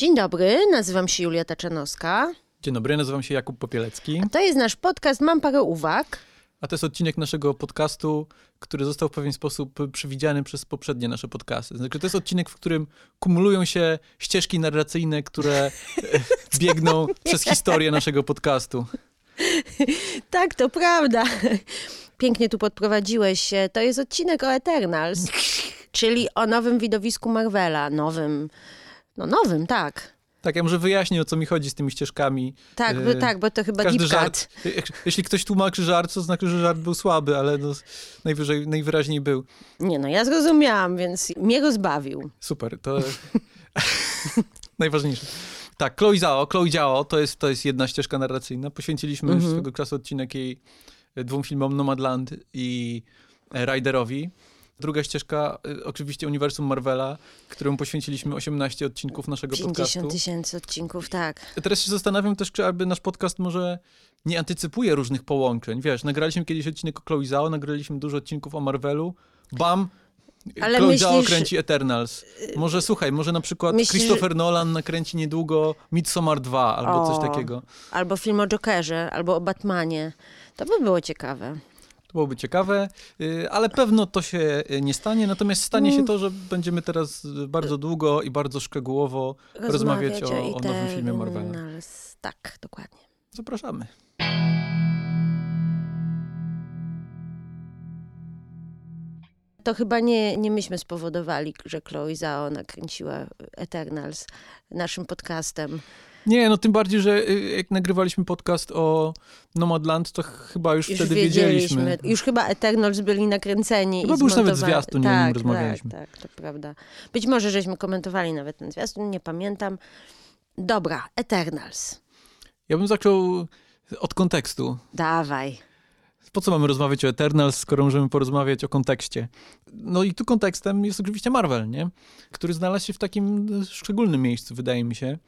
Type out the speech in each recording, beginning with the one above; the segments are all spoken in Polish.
Dzień dobry, nazywam się Julia Taczanowska. Dzień dobry, nazywam się Jakub Popielecki. To jest nasz podcast Mam parę uwag. A to jest odcinek naszego podcastu, który został w pewien sposób przewidziany przez poprzednie nasze podcasty. Znaczy, to jest odcinek, w którym kumulują się ścieżki narracyjne, które e, biegną przez historię naszego podcastu. Tak, to prawda. Pięknie tu podprowadziłeś. To jest odcinek o Eternals, czyli o nowym widowisku Marvela. Nowym, no nowym, tak. Tak, ja może wyjaśnię, o co mi chodzi z tymi ścieżkami. Tak, bo, tak, bo to chyba Każdy żart, jeśli ktoś tłumaczy żart, to znaczy, że żart był słaby, ale no, najwyżej, najwyraźniej był. Nie no, ja zrozumiałam, więc mnie go zbawił. Super, to najważniejsze. Tak, Chloe Zhao, Chloe Zhao to jest, to jest jedna ścieżka narracyjna. Poświęciliśmy mhm. swego czasu odcinek jej dwóm filmom Nomadland i Riderowi. Druga ścieżka, y, oczywiście uniwersum Marvela, któremu poświęciliśmy 18 odcinków naszego 50 podcastu. 50 tysięcy odcinków, tak. Teraz się zastanawiam też, czy aby nasz podcast może nie antycypuje różnych połączeń. Wiesz, nagraliśmy kiedyś odcinek o Chloe Zhao, nagraliśmy dużo odcinków o Marvelu. Bam! Ale Chloe myślisz... Zhao kręci Eternals. Może słuchaj, może na przykład myślisz... Christopher Nolan nakręci niedługo Midsommar 2 albo o, coś takiego. Albo film o Jokerze, albo o Batmanie. To by było ciekawe. To byłoby ciekawe, y, ale pewno to się y, nie stanie. Natomiast stanie się mm. to, że będziemy teraz bardzo długo i bardzo szczegółowo rozmawiać, rozmawiać o, o nowym filmie Marvela. Tak, dokładnie. Zapraszamy. To chyba nie, nie myśmy spowodowali, że Chloe Zhao nakręciła Eternals naszym podcastem. Nie, no tym bardziej, że y, jak nagrywaliśmy podcast o Nomadland, to chyba już, już wtedy wiedzieliśmy. wiedzieliśmy. Już chyba Eternals byli nakręceni Chyba był już nawet zwiastun, tak, nie nim rozmawialiśmy. Tak, tak, to prawda. Być może żeśmy komentowali nawet ten zwiastun, nie pamiętam. Dobra, Eternals. Ja bym zaczął od kontekstu. Dawaj. Po co mamy rozmawiać o Eternals, skoro możemy porozmawiać o kontekście? No i tu kontekstem jest oczywiście Marvel, nie? Który znalazł się w takim szczególnym miejscu, wydaje mi się.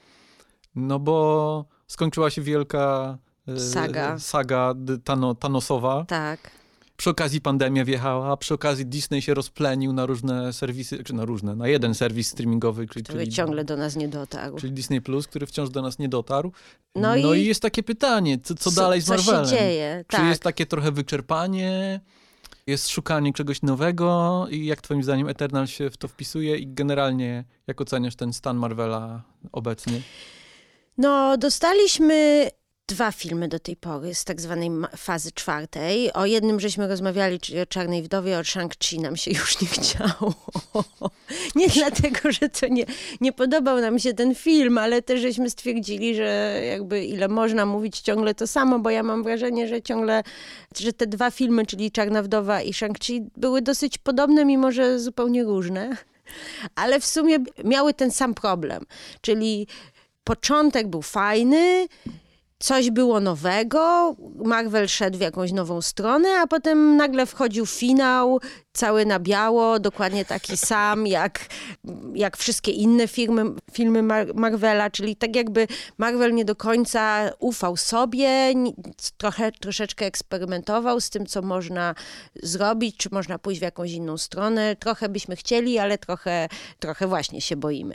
No bo skończyła się wielka e, saga, saga Tano, Thanosowa. Tak. Przy okazji pandemia wjechała, przy okazji Disney się rozplenił na różne serwisy, czy na różne, na jeden serwis streamingowy. Czyli, który czyli, ciągle do nas nie dotarł. Czyli Disney Plus, który wciąż do nas nie dotarł. No, no i, i, jest takie pytanie, co, co, co dalej z Marvelem? Co się dzieje? Czy tak. jest takie trochę wyczerpanie? Jest szukanie czegoś nowego i jak twoim zdaniem Eternal się w to wpisuje i generalnie jak oceniasz ten stan Marvela obecnie? No, dostaliśmy dwa filmy do tej pory z tak zwanej fazy czwartej. O jednym żeśmy rozmawiali, czyli o Czarnej Wdowie, o Shang-Chi nam się już nie chciało. Nie dlatego, że to nie, nie podobał nam się ten film, ale też żeśmy stwierdzili, że jakby ile można mówić ciągle to samo, bo ja mam wrażenie, że ciągle, że te dwa filmy, czyli Czarna Wdowa i Shang-Chi były dosyć podobne, mimo że zupełnie różne ale w sumie miały ten sam problem. Czyli początek był fajny, coś było nowego, Marvel szedł w jakąś nową stronę, a potem nagle wchodził finał, cały na biało, dokładnie taki sam jak, jak wszystkie inne filmy, filmy Mar Marvela, czyli tak jakby Marvel nie do końca ufał sobie, trochę, troszeczkę eksperymentował z tym, co można zrobić, czy można pójść w jakąś inną stronę. Trochę byśmy chcieli, ale trochę, trochę właśnie się boimy.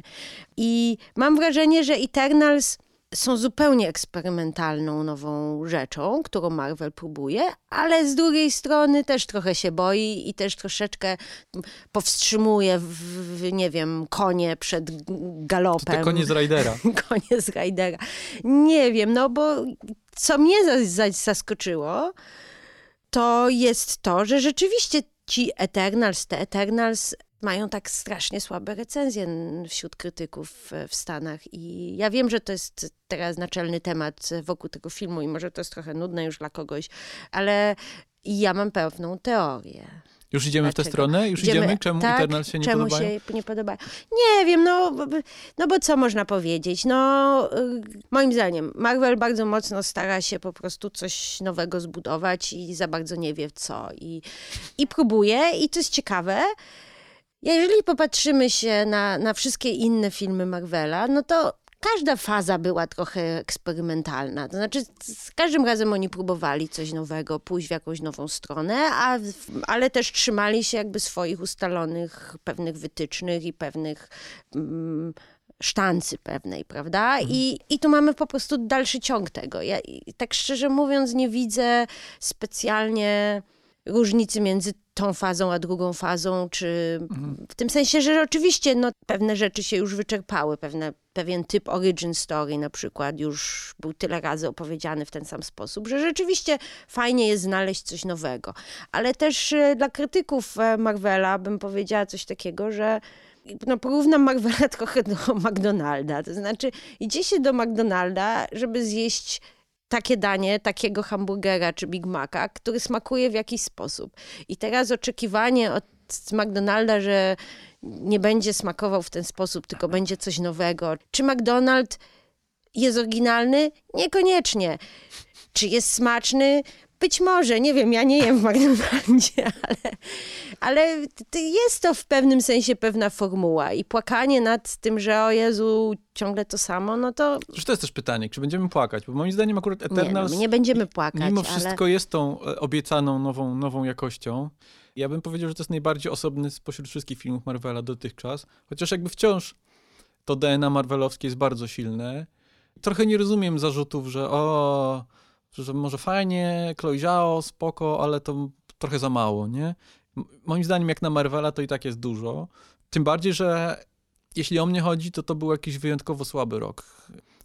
I mam wrażenie, że Eternals są zupełnie eksperymentalną nową rzeczą, którą Marvel próbuje, ale z drugiej strony też trochę się boi i też troszeczkę powstrzymuje, w, nie wiem, konie przed galopem. To, to konie z Raidera. konie z Raidera. Nie wiem, no bo co mnie zaskoczyło, to jest to, że rzeczywiście ci Eternals, te Eternals mają tak strasznie słabe recenzje wśród krytyków w Stanach. I ja wiem, że to jest teraz naczelny temat wokół tego filmu i może to jest trochę nudne już dla kogoś, ale ja mam pewną teorię. Już idziemy Dlaczego? w tę stronę? Już idziemy? idziemy? Czemu tak, Eternal się nie czemu podobają? się nie podobają? Nie wiem, no, no bo co można powiedzieć? No, y, moim zdaniem Marvel bardzo mocno stara się po prostu coś nowego zbudować i za bardzo nie wie co. I, i próbuje i to jest ciekawe, jeżeli popatrzymy się na, na wszystkie inne filmy Marvela, no to każda faza była trochę eksperymentalna. To znaczy, z każdym razem oni próbowali coś nowego, pójść w jakąś nową stronę, a, ale też trzymali się jakby swoich ustalonych pewnych wytycznych i pewnych. Mm, sztancy pewnej, prawda? Mhm. I, I tu mamy po prostu dalszy ciąg tego. Ja tak szczerze mówiąc nie widzę specjalnie różnicy między tą fazą a drugą fazą, czy mhm. w tym sensie, że oczywiście no, pewne rzeczy się już wyczerpały, pewne, pewien typ origin story na przykład już był tyle razy opowiedziany w ten sam sposób, że rzeczywiście fajnie jest znaleźć coś nowego. Ale też e, dla krytyków e, Marvela bym powiedziała coś takiego, że no, porównam Marvela trochę do McDonalda. To znaczy, idzie się do McDonalda, żeby zjeść takie danie, takiego hamburgera czy Big Maca, który smakuje w jakiś sposób. I teraz oczekiwanie od McDonalda, że nie będzie smakował w ten sposób, tylko będzie coś nowego. Czy McDonald jest oryginalny? Niekoniecznie. Czy jest smaczny? Być może, nie wiem, ja nie jem w McDonaldzie, ale, ale jest to w pewnym sensie pewna formuła i płakanie nad tym, że o Jezu, ciągle to samo, no to... Przecież to jest też pytanie, czy będziemy płakać, bo moim zdaniem akurat Eternals... Nie, no, nie będziemy płakać, Mimo wszystko ale... jest tą e, obiecaną nową, nową jakością. Ja bym powiedział, że to jest najbardziej osobny spośród wszystkich filmów Marvela dotychczas, chociaż jakby wciąż to DNA marvelowskie jest bardzo silne. Trochę nie rozumiem zarzutów, że o że może fajnie, Chloe Zhao, spoko, ale to trochę za mało, nie? Moim zdaniem jak na Marvela to i tak jest dużo. Tym bardziej, że jeśli o mnie chodzi, to to był jakiś wyjątkowo słaby rok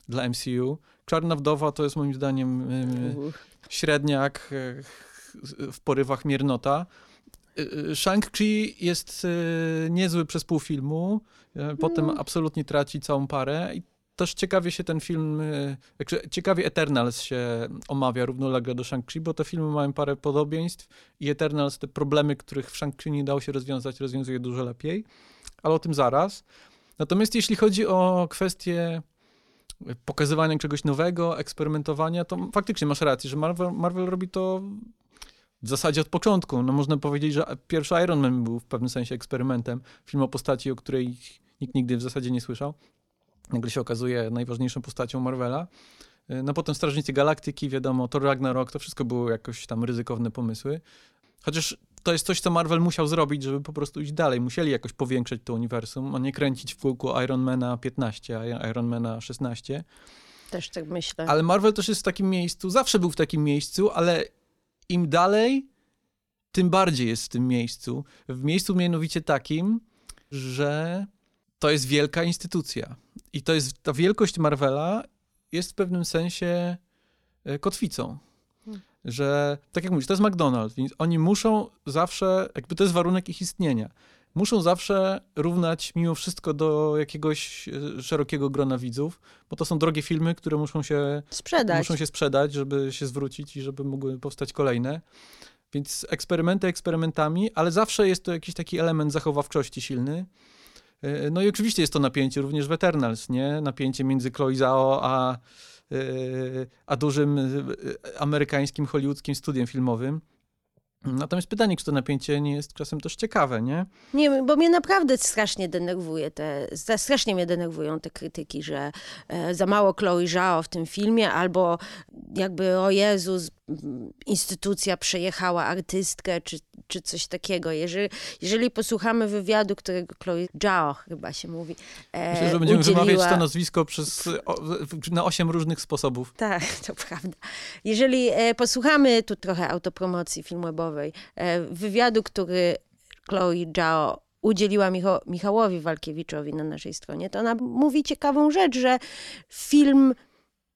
dla MCU. Czarna Wdowa to jest moim zdaniem średniak e, w porywach miernota. E, e, Shang-Chi jest niezły przez pół filmu, potem mm. absolutnie traci całą parę i też ciekawie się ten film, y, ciekawie Eternals się omawia równolegle do Shang-Chi, bo te filmy mają parę podobieństw i Eternals te problemy, których w Shang-Chi nie dało się rozwiązać, rozwiązuje dużo lepiej, ale o tym zaraz. Natomiast jeśli chodzi o kwestię pokazywania czegoś nowego, eksperymentowania, to faktycznie masz rację, że Marvel, Marvel robi to w zasadzie od początku. No można powiedzieć, że pierwszy Iron Man był w pewnym sensie eksperymentem. Film o postaci, o której nikt nigdy w zasadzie nie słyszał nagle się okazuje najważniejszą postacią Marvela. Y, no potem Strażnicy Galaktyki, wiadomo, Thor Ragnarok, to wszystko były jakoś tam ryzykowne pomysły. Chociaż to jest coś, co Marvel musiał zrobić, żeby po prostu iść dalej. Musieli jakoś powiększyć to uniwersum, a nie kręcić w kółku Ironmana 15, a Ironmana 16. Też tak myślę. Ale Marvel też jest w takim miejscu, zawsze był w takim miejscu, ale im dalej, tym bardziej jest w tym miejscu. W miejscu mianowicie takim, że to jest wielka instytucja. I to jest, ta wielkość Marvela jest w pewnym sensie e, kotwicą. Hmm. Że, tak jak mówisz, to jest McDonald's, więc oni muszą zawsze, jakby to jest warunek ich istnienia, muszą zawsze równać mimo wszystko do jakiegoś e, szerokiego grona widzów, bo to są drogie filmy, które muszą się sprzedać, muszą się sprzedać żeby się zwrócić i żeby mogły powstać kolejne. Więc eksperymenty eksperymentami, ale zawsze jest to jakiś taki element zachowawczości silny. E, no i oczywiście jest to napięcie również w Eternals, nie? Napięcie między Chloe Zhao a, e, a dużym e, amerykańskim, hollywoodzkim studiem filmowym. Natomiast pytanie, czy to napięcie nie jest czasem też ciekawe, nie? Nie, bo mnie naprawdę strasznie denerwuje te, strasznie mnie denerwują te krytyki, że e, za mało Chloe Zhao w tym filmie, albo jakby o Jezus, instytucja przejechała artystkę, czy, czy coś takiego. Jeżeli, jeżeli posłuchamy wywiadu, którego Chloe Zhao chyba się mówi, e, Myślę, że będziemy udzieliła... wymawiać to nazwisko przez, o, na osiem różnych sposobów. Tak, to prawda. Jeżeli e, posłuchamy tu trochę autopromocji filmowej, e, wywiadu, który Chloe Zhao udzieliła Micha Michałowi Walkiewiczowi na naszej stronie, to ona mówi ciekawą rzecz, że film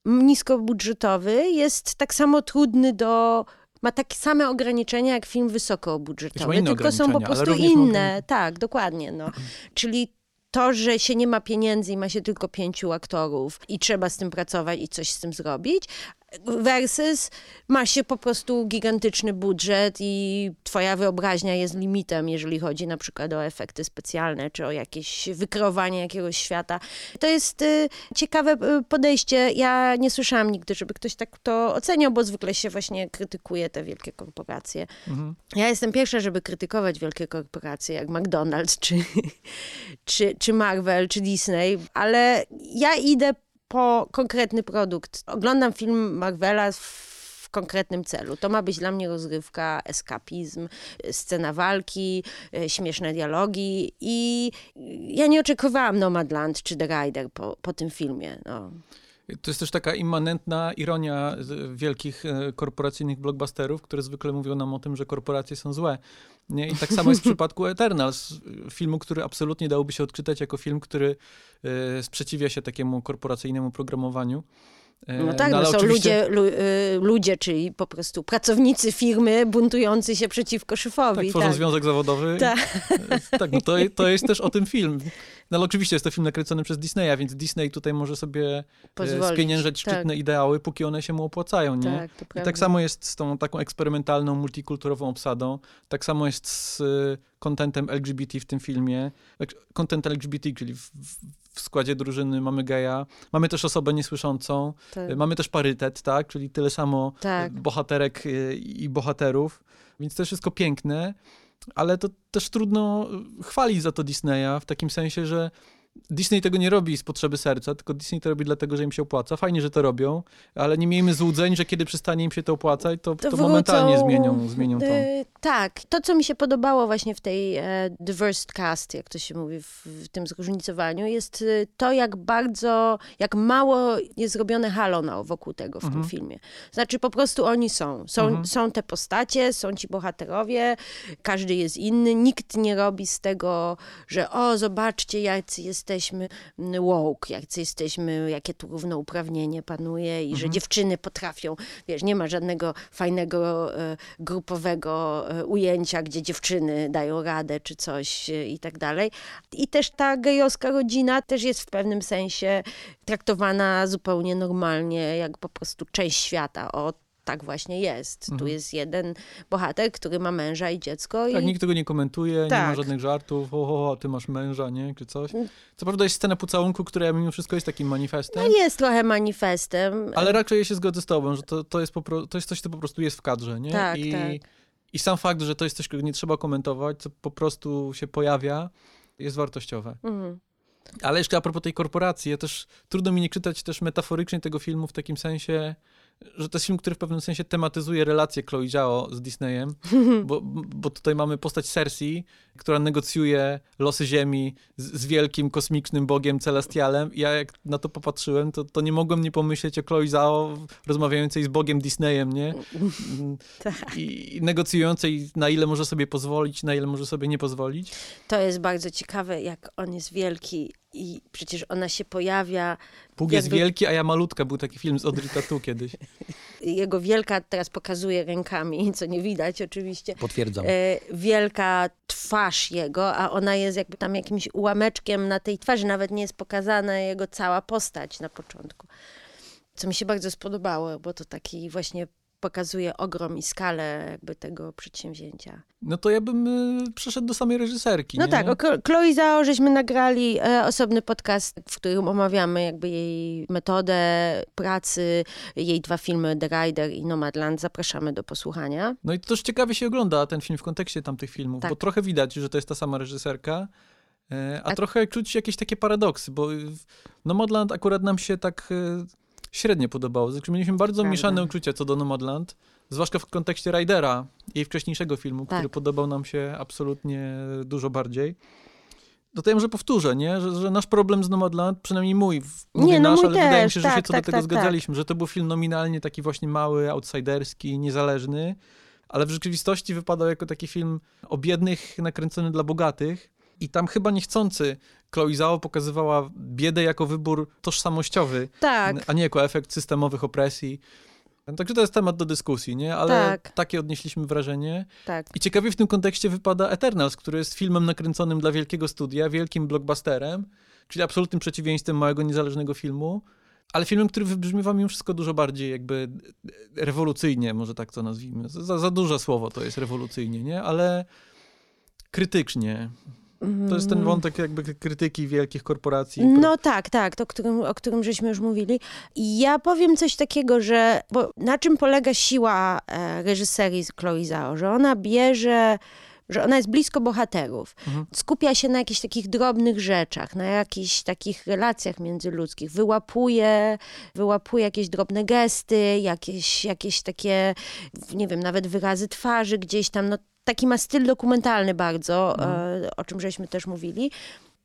niskobudżetowy jest tak samo trudny do ma takie same ograniczenia jak film wysokobudżetowy, tylko są po prostu inne. Tak, dokładnie. No. Czyli to, że się nie ma pieniędzy i ma się tylko pięciu aktorów i trzeba z tym pracować i coś z tym zrobić, versus ma się po prostu gigantyczny budżet i twoja wyobraźnia jest limitem, jeżeli chodzi na przykład o efekty specjalne, czy o jakieś wykreowanie jakiegoś świata. To jest y, ciekawe y, podejście. Ja nie słyszałam nigdy, żeby ktoś tak to oceniał, bo zwykle się właśnie krytykuje te wielkie korporacje. Mhm. Ja jestem pierwsza, żeby krytykować wielkie korporacje, jak McDonald's, czy, czy, czy Marvel, czy Disney, ale ja idę po konkretny produkt. Oglądam film Marvela w konkretnym celu. To ma być dla mnie rozrywka, eskapizm, scena walki, e, śmieszne dialogi i ja nie oczekiwałam Nomadland czy The Rider po, po tym filmie. No. To jest też taka immanentna ironia wielkich e, korporacyjnych blockbusterów, które zwykle mówią nam o tym, że korporacje są złe. Nie? I tak samo jest w przypadku Eternals, filmu, który absolutnie dałoby się odczytać jako film, który y, sprzeciwia się takiemu korporacyjnemu programowaniu. E, no tak, no, no są oczywiście... ludzie, lu, y, ludzie, czyli po prostu pracownicy firmy buntujący się przeciwko szefowi. Tak, tworzą tak. związek zawodowy. Tak, tak no to, to jest też o tym film. No ale oczywiście jest to film nakręcony przez Disneya, więc Disney tutaj może sobie e, Pozwolić, spieniężać szczytne tak. ideały, póki one się mu opłacają, nie? Tak, I tak samo jest z tą taką eksperymentalną, multikulturową obsadą. Tak samo jest z kontentem LGBT w tym filmie. Content LGBT, czyli w, w składzie drużyny mamy geja, mamy też osobę niesłyszącą, tak. mamy też parytet, tak? Czyli tyle samo tak. bohaterek i bohaterów, więc to jest wszystko piękne, ale to też trudno chwalić za to Disneya w takim sensie, że Disney tego nie robi z potrzeby serca, tylko Disney to robi dlatego, że im się opłaca. Fajnie, że to robią, ale nie miejmy złudzeń, że kiedy przestanie im się to opłacać, to, to, to momentalnie zmienią, zmienią to. Yy, tak. To, co mi się podobało właśnie w tej e, diverse cast, jak to się mówi, w, w, tym zróżnicowaniu, jest y, to, jak bardzo, jak mało jest zrobione halo wokół tego w mhm. tym filmie. Znaczy po prostu oni są. Są, mhm. są te postacie, są ci bohaterowie, każdy jest inny, nikt nie robi z tego, że o, zobaczcie, jacy jest jesteśmy woke, jak jesteśmy, jakie tu równouprawnienie panuje i mhm. że dziewczyny potrafią, wiesz, nie ma żadnego fajnego e, grupowego e, ujęcia, gdzie dziewczyny dają radę czy coś e, i tak dalej. I też ta gejowska rodzina też jest w pewnym sensie traktowana zupełnie normalnie, jak po prostu część świata. O, tak właśnie jest. Mhm. Tu jest jeden bohater, który ma męża i dziecko. Tak, i... nikt tego nie komentuje, tak. nie ma tak. żadnych żartów, o, o, o, ty masz męża, nie, czy coś. Mm. Co prawda jest scena pocałunku, która mimo wszystko jest takim manifestem. No jest trochę manifestem. Ale raczej ja się zgodzę z tobą, że to, to, jest, po, to jest coś, co po prostu jest w kadrze, nie? Tak, I, tak. I sam fakt, że to jest coś, którego nie trzeba komentować, co po prostu się pojawia, jest wartościowe. Mhm. Ale jeszcze a propos tej korporacji, ja też trudno mi nie czytać też metaforycznie tego filmu w takim sensie, że to jest film, który w pewnym sensie tematyzuje relację Chloe Zhao z Disneyem, bo, bo tutaj mamy postać Cersei, która negocjuje losy Ziemi z, z, wielkim kosmicznym bogiem Celestialem. I ja jak na to popatrzyłem, to, to nie mogłem nie pomyśleć o Chloe Zhao rozmawiającej z bogiem Disneyem, nie? Tak. I, I negocjującej na ile może sobie pozwolić, na ile może sobie nie pozwolić. To jest bardzo ciekawe, jak on jest wielki i przecież ona się pojawia. Bóg jakby... jest wielki, a ja malutka. Był taki film z Audrey Tatu kiedyś. Jego wielka, teraz pokazuje rękami, co nie widać oczywiście. Potwierdzam. E, wielka twarz jego, a ona jest jakby tam jakimś ułameczkiem na tej twarzy. Nawet nie jest pokazana jego cała postać na początku. Co mi się bardzo spodobało, bo to taki właśnie pokazuje ogrom i skalę jakby tego przedsięwzięcia. No to ja bym y, przeszedł do samej reżyserki. No nie? tak, o Chloe Zhao żeśmy nagrali e, osobny podcast, w którym omawiamy jakby jej metodę pracy, jej dwa filmy The Rider i Nomadland. Zapraszamy do posłuchania. No i to też ciekawie się ogląda ten film w kontekście tamtych filmów, tak. bo trochę widać, że to jest ta sama reżyserka, e, a, a trochę czuć jakieś takie paradoksy, bo Nomadland akurat nam się tak e, średnio podobało. Znaczy, mieliśmy bardzo Prawda. mieszane uczucia co do Nomadland, zwłaszcza w kontekście Ridera, jej wcześniejszego filmu, tak. który podobał nam się absolutnie dużo bardziej. Tego może powtórzę, nie? Że, że, nasz problem z Nomadland, przynajmniej mój, mówię nie, no nasz, ale też. wydaje mi się, że tak, się co tak, do tego tak, tak, zgadzaliśmy, że to był film nominalnie taki właśnie mały, outsiderski, niezależny, ale w rzeczywistości wypadał jako taki film o biednych, nakręcony dla bogatych, i tam chyba niechcący Chloe Zhao pokazywała biedę jako wybór tożsamościowy, tak. a nie jako efekt systemowych opresji. Także to jest temat do dyskusji, nie? Ale tak. takie odnieśliśmy wrażenie. Tak. I ciekawie w tym kontekście wypada Eternals, który jest filmem nakręconym dla wielkiego studia, wielkim blockbusterem, czyli absolutnym przeciwieństwem małego, niezależnego filmu, ale filmem, który wybrzmiewa mimo wszystko dużo bardziej jakby rewolucyjnie, może tak to nazwijmy. Za, za duże słowo to jest rewolucyjnie, nie? Ale krytycznie. To jest ten mm. wątek jakby krytyki wielkich korporacji. No tak, tak, to, o którym, o którym żeśmy już mówili. Ja powiem coś takiego, że bo na czym polega siła e, reżyserii Chloe Zhao, że ona bierze że ona jest blisko bohaterów. Mhm. Skupia się na jakichś takich drobnych rzeczach, na jakichś takich relacjach międzyludzkich. Wyłapuje, wyłapuje jakieś drobne gesty, jakieś, jakieś takie, nie wiem, nawet wyrazy twarzy gdzieś tam. No, taki ma styl dokumentalny bardzo, mhm. e, o czym żeśmy też mówili.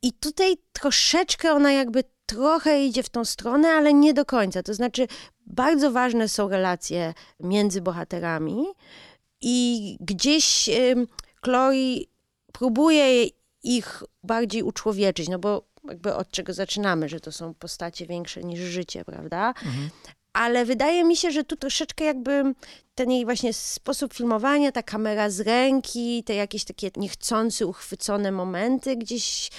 I tutaj troszeczkę ona jakby trochę idzie w tą stronę, ale nie do końca. To znaczy, bardzo ważne są relacje między bohaterami i gdzieś Chloe próbuje ich bardziej uczłowieczyć, no bo jakby od czego zaczynamy, że to są postacie większe niż życie, prawda? Mhm. Ale wydaje mi się, że tu troszeczkę jakby ten jej właśnie sposób filmowania, ta kamera z ręki, te jakieś takie niechcący, uchwycone momenty gdzieś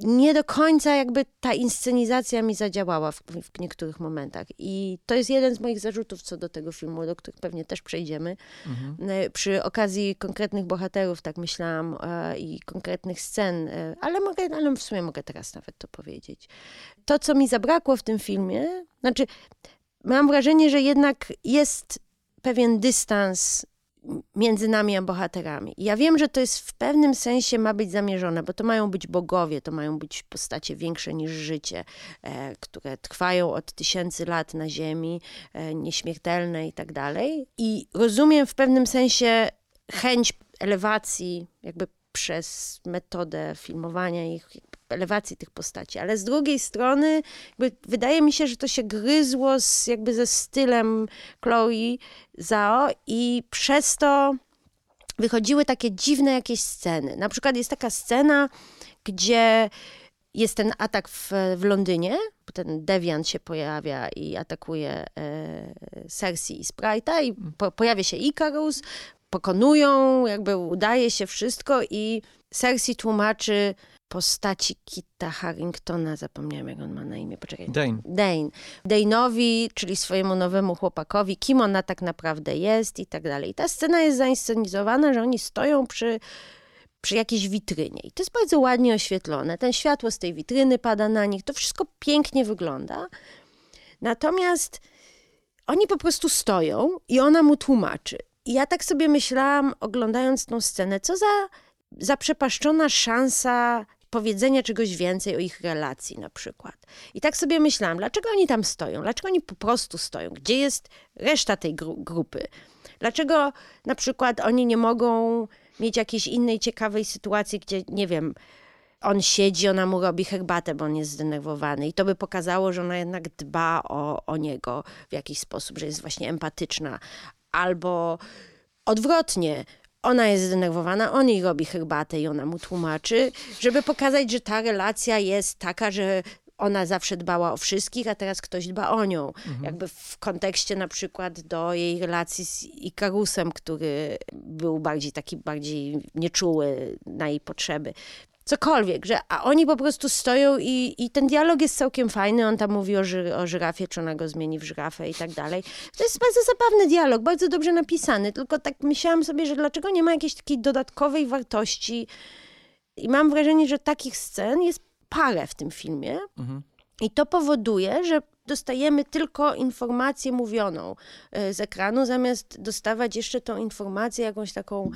nie do końca jakby ta inscenizacja mi zadziałała w, w, niektórych momentach. I to jest jeden z moich zarzutów co do tego filmu, do których pewnie też przejdziemy. Mhm. E, przy okazji konkretnych bohaterów, tak myślałam, e, i konkretnych scen, e, ale, mogę, ale w sumie mogę teraz nawet to powiedzieć. To, co mi zabrakło w tym filmie, znaczy, mam wrażenie, że jednak jest pewien dystans między nami a bohaterami. Ja wiem, że to jest w pewnym sensie ma być zamierzone, bo to mają być bogowie, to mają być postacie większe niż życie, e, które trwają od tysięcy lat na ziemi, e, nieśmiertelne i tak dalej. I rozumiem w pewnym sensie chęć elewacji jakby przez metodę filmowania ich, elewacji tych postaci, ale z drugiej strony wydaje mi się, że to się gryzło z, jakby ze stylem Chloe Zhao i przez to wychodziły takie dziwne jakieś sceny. Na przykład jest taka scena, gdzie jest ten atak w, w Londynie, bo ten deviant się pojawia i atakuje e, Cersei i Sprite'a i po, pojawia się Icarus, pokonują, jakby udaje się wszystko i Cersei tłumaczy postaci Kita Harringtona, zapomniałem jak on ma na imię, poczekaj. Dane. Dane. Dane'owi, czyli swojemu nowemu chłopakowi, kim ona tak naprawdę jest i tak dalej. I ta scena jest zainscenizowana, że oni stoją przy przy jakiejś witrynie. I to jest bardzo ładnie oświetlone. Ten światło z tej witryny pada na nich. To wszystko pięknie wygląda. Natomiast oni po prostu stoją i ona mu tłumaczy. I ja tak sobie myślałam, oglądając tą scenę, co za zaprzepaszczona szansa powiedzenia czegoś więcej o ich relacji na przykład. I tak sobie myślałam, dlaczego oni tam stoją? Dlaczego oni po prostu stoją? Gdzie jest reszta tej gru grupy? Dlaczego na przykład oni nie mogą mieć jakiejś innej ciekawej sytuacji, gdzie, nie wiem, on siedzi, ona mu robi herbatę, bo on jest zdenerwowany. I to by pokazało, że ona jednak dba o, o niego w jakiś sposób, że jest właśnie empatyczna. Albo odwrotnie, ona jest zdenerwowana, on jej robi herbatę i ona mu tłumaczy, żeby pokazać, że ta relacja jest taka, że ona zawsze dbała o wszystkich, a teraz ktoś dba o nią. Mhm. Jakby w kontekście na przykład do jej relacji z Ikarusem, który był bardziej taki, bardziej nieczuły na jej potrzeby cokolwiek, że a oni po prostu stoją i, i ten dialog jest całkiem fajny, on tam mówi o, ży, o żyrafie, czy ona go zmieni w żyrafę i tak dalej. To jest bardzo zabawny dialog, bardzo dobrze napisany, tylko tak myślałam sobie, że dlaczego nie ma jakiejś takiej dodatkowej wartości? I mam wrażenie, że takich scen jest parę w tym filmie. Mhm. i to powoduje, że dostajemy tylko informację mówioną e, z ekranu, zamiast dostawać jeszcze tą informację jakąś taką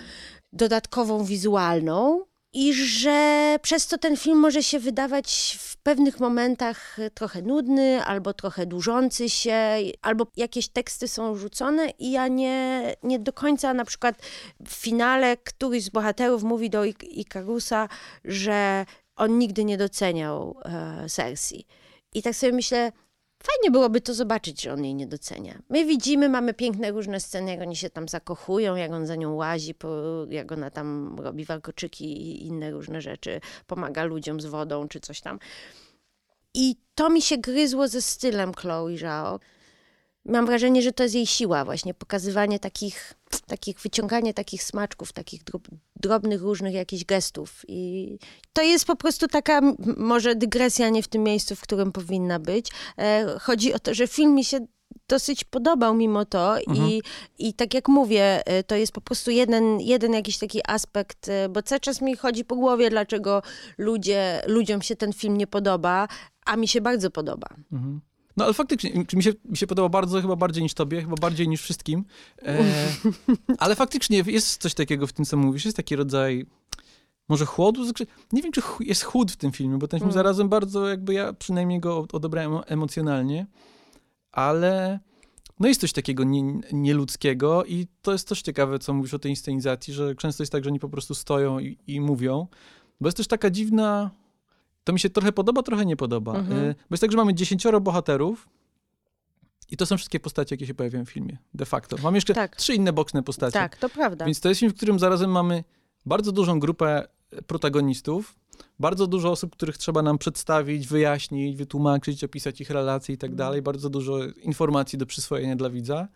dodatkową, wizualną, i że przez to ten film może się wydawać w pewnych momentach trochę nudny, albo trochę dłużący się, albo jakieś teksty są rzucone i ja nie, nie do końca na przykład w finale któryś z bohaterów mówi do Ikarusa, że on nigdy nie doceniał e, Cersei. I tak sobie myślę, Fajnie byłoby to zobaczyć, że on jej nie docenia. My widzimy, mamy piękne różne sceny, jak oni się tam zakochują, jak on za nią łazi, jak ona tam robi warkoczyki i inne różne rzeczy, pomaga ludziom z wodą czy coś tam. I to mi się gryzło ze stylem Chloe Zhao. Mam wrażenie, że to jest jej siła właśnie, pokazywanie takich, takich wyciąganie takich smaczków, takich drobnych różnych jakichś gestów. I to jest po prostu taka może dygresja nie w tym miejscu, w którym powinna być. E, chodzi o to, że film mi się dosyć podobał mimo to mhm. i, i tak jak mówię, e, to jest po prostu jeden, jeden jakiś taki aspekt, e, bo cały czas mi chodzi po głowie, dlaczego ludzie, ludziom się ten film nie podoba, a mi się bardzo podoba. Mhm. No ale faktycznie, mi się, mi się podoba bardzo, chyba bardziej niż tobie, chyba bardziej niż wszystkim. E, ale faktycznie jest coś takiego w tym, co mówisz. Jest taki rodzaj może chłodu? Nie wiem, czy jest chłód w tym filmie, bo ten film mm. zarazem bardzo jakby ja przynajmniej go odebrałem emocjonalnie, ale no jest coś takiego nie, nieludzkiego i to jest też ciekawe, co mówisz o tej inscenizacji, że często jest tak, że oni po prostu stoją i, i mówią, bo jest też taka dziwna, to mi się trochę podoba, trochę nie podoba, mm-hmm. bo jest tak, że mamy dziesięcioro bohaterów, i to są wszystkie postacie, jakie się pojawiają w filmie, de facto. Mam jeszcze tak. trzy inne boczne postacie. Tak, to prawda. Więc to jest film, w którym zarazem mamy bardzo dużą grupę protagonistów, bardzo dużo osób, których trzeba nam przedstawić, wyjaśnić, wytłumaczyć, opisać ich relacje i tak mhm. dalej, bardzo dużo informacji do przyswojenia dla widza,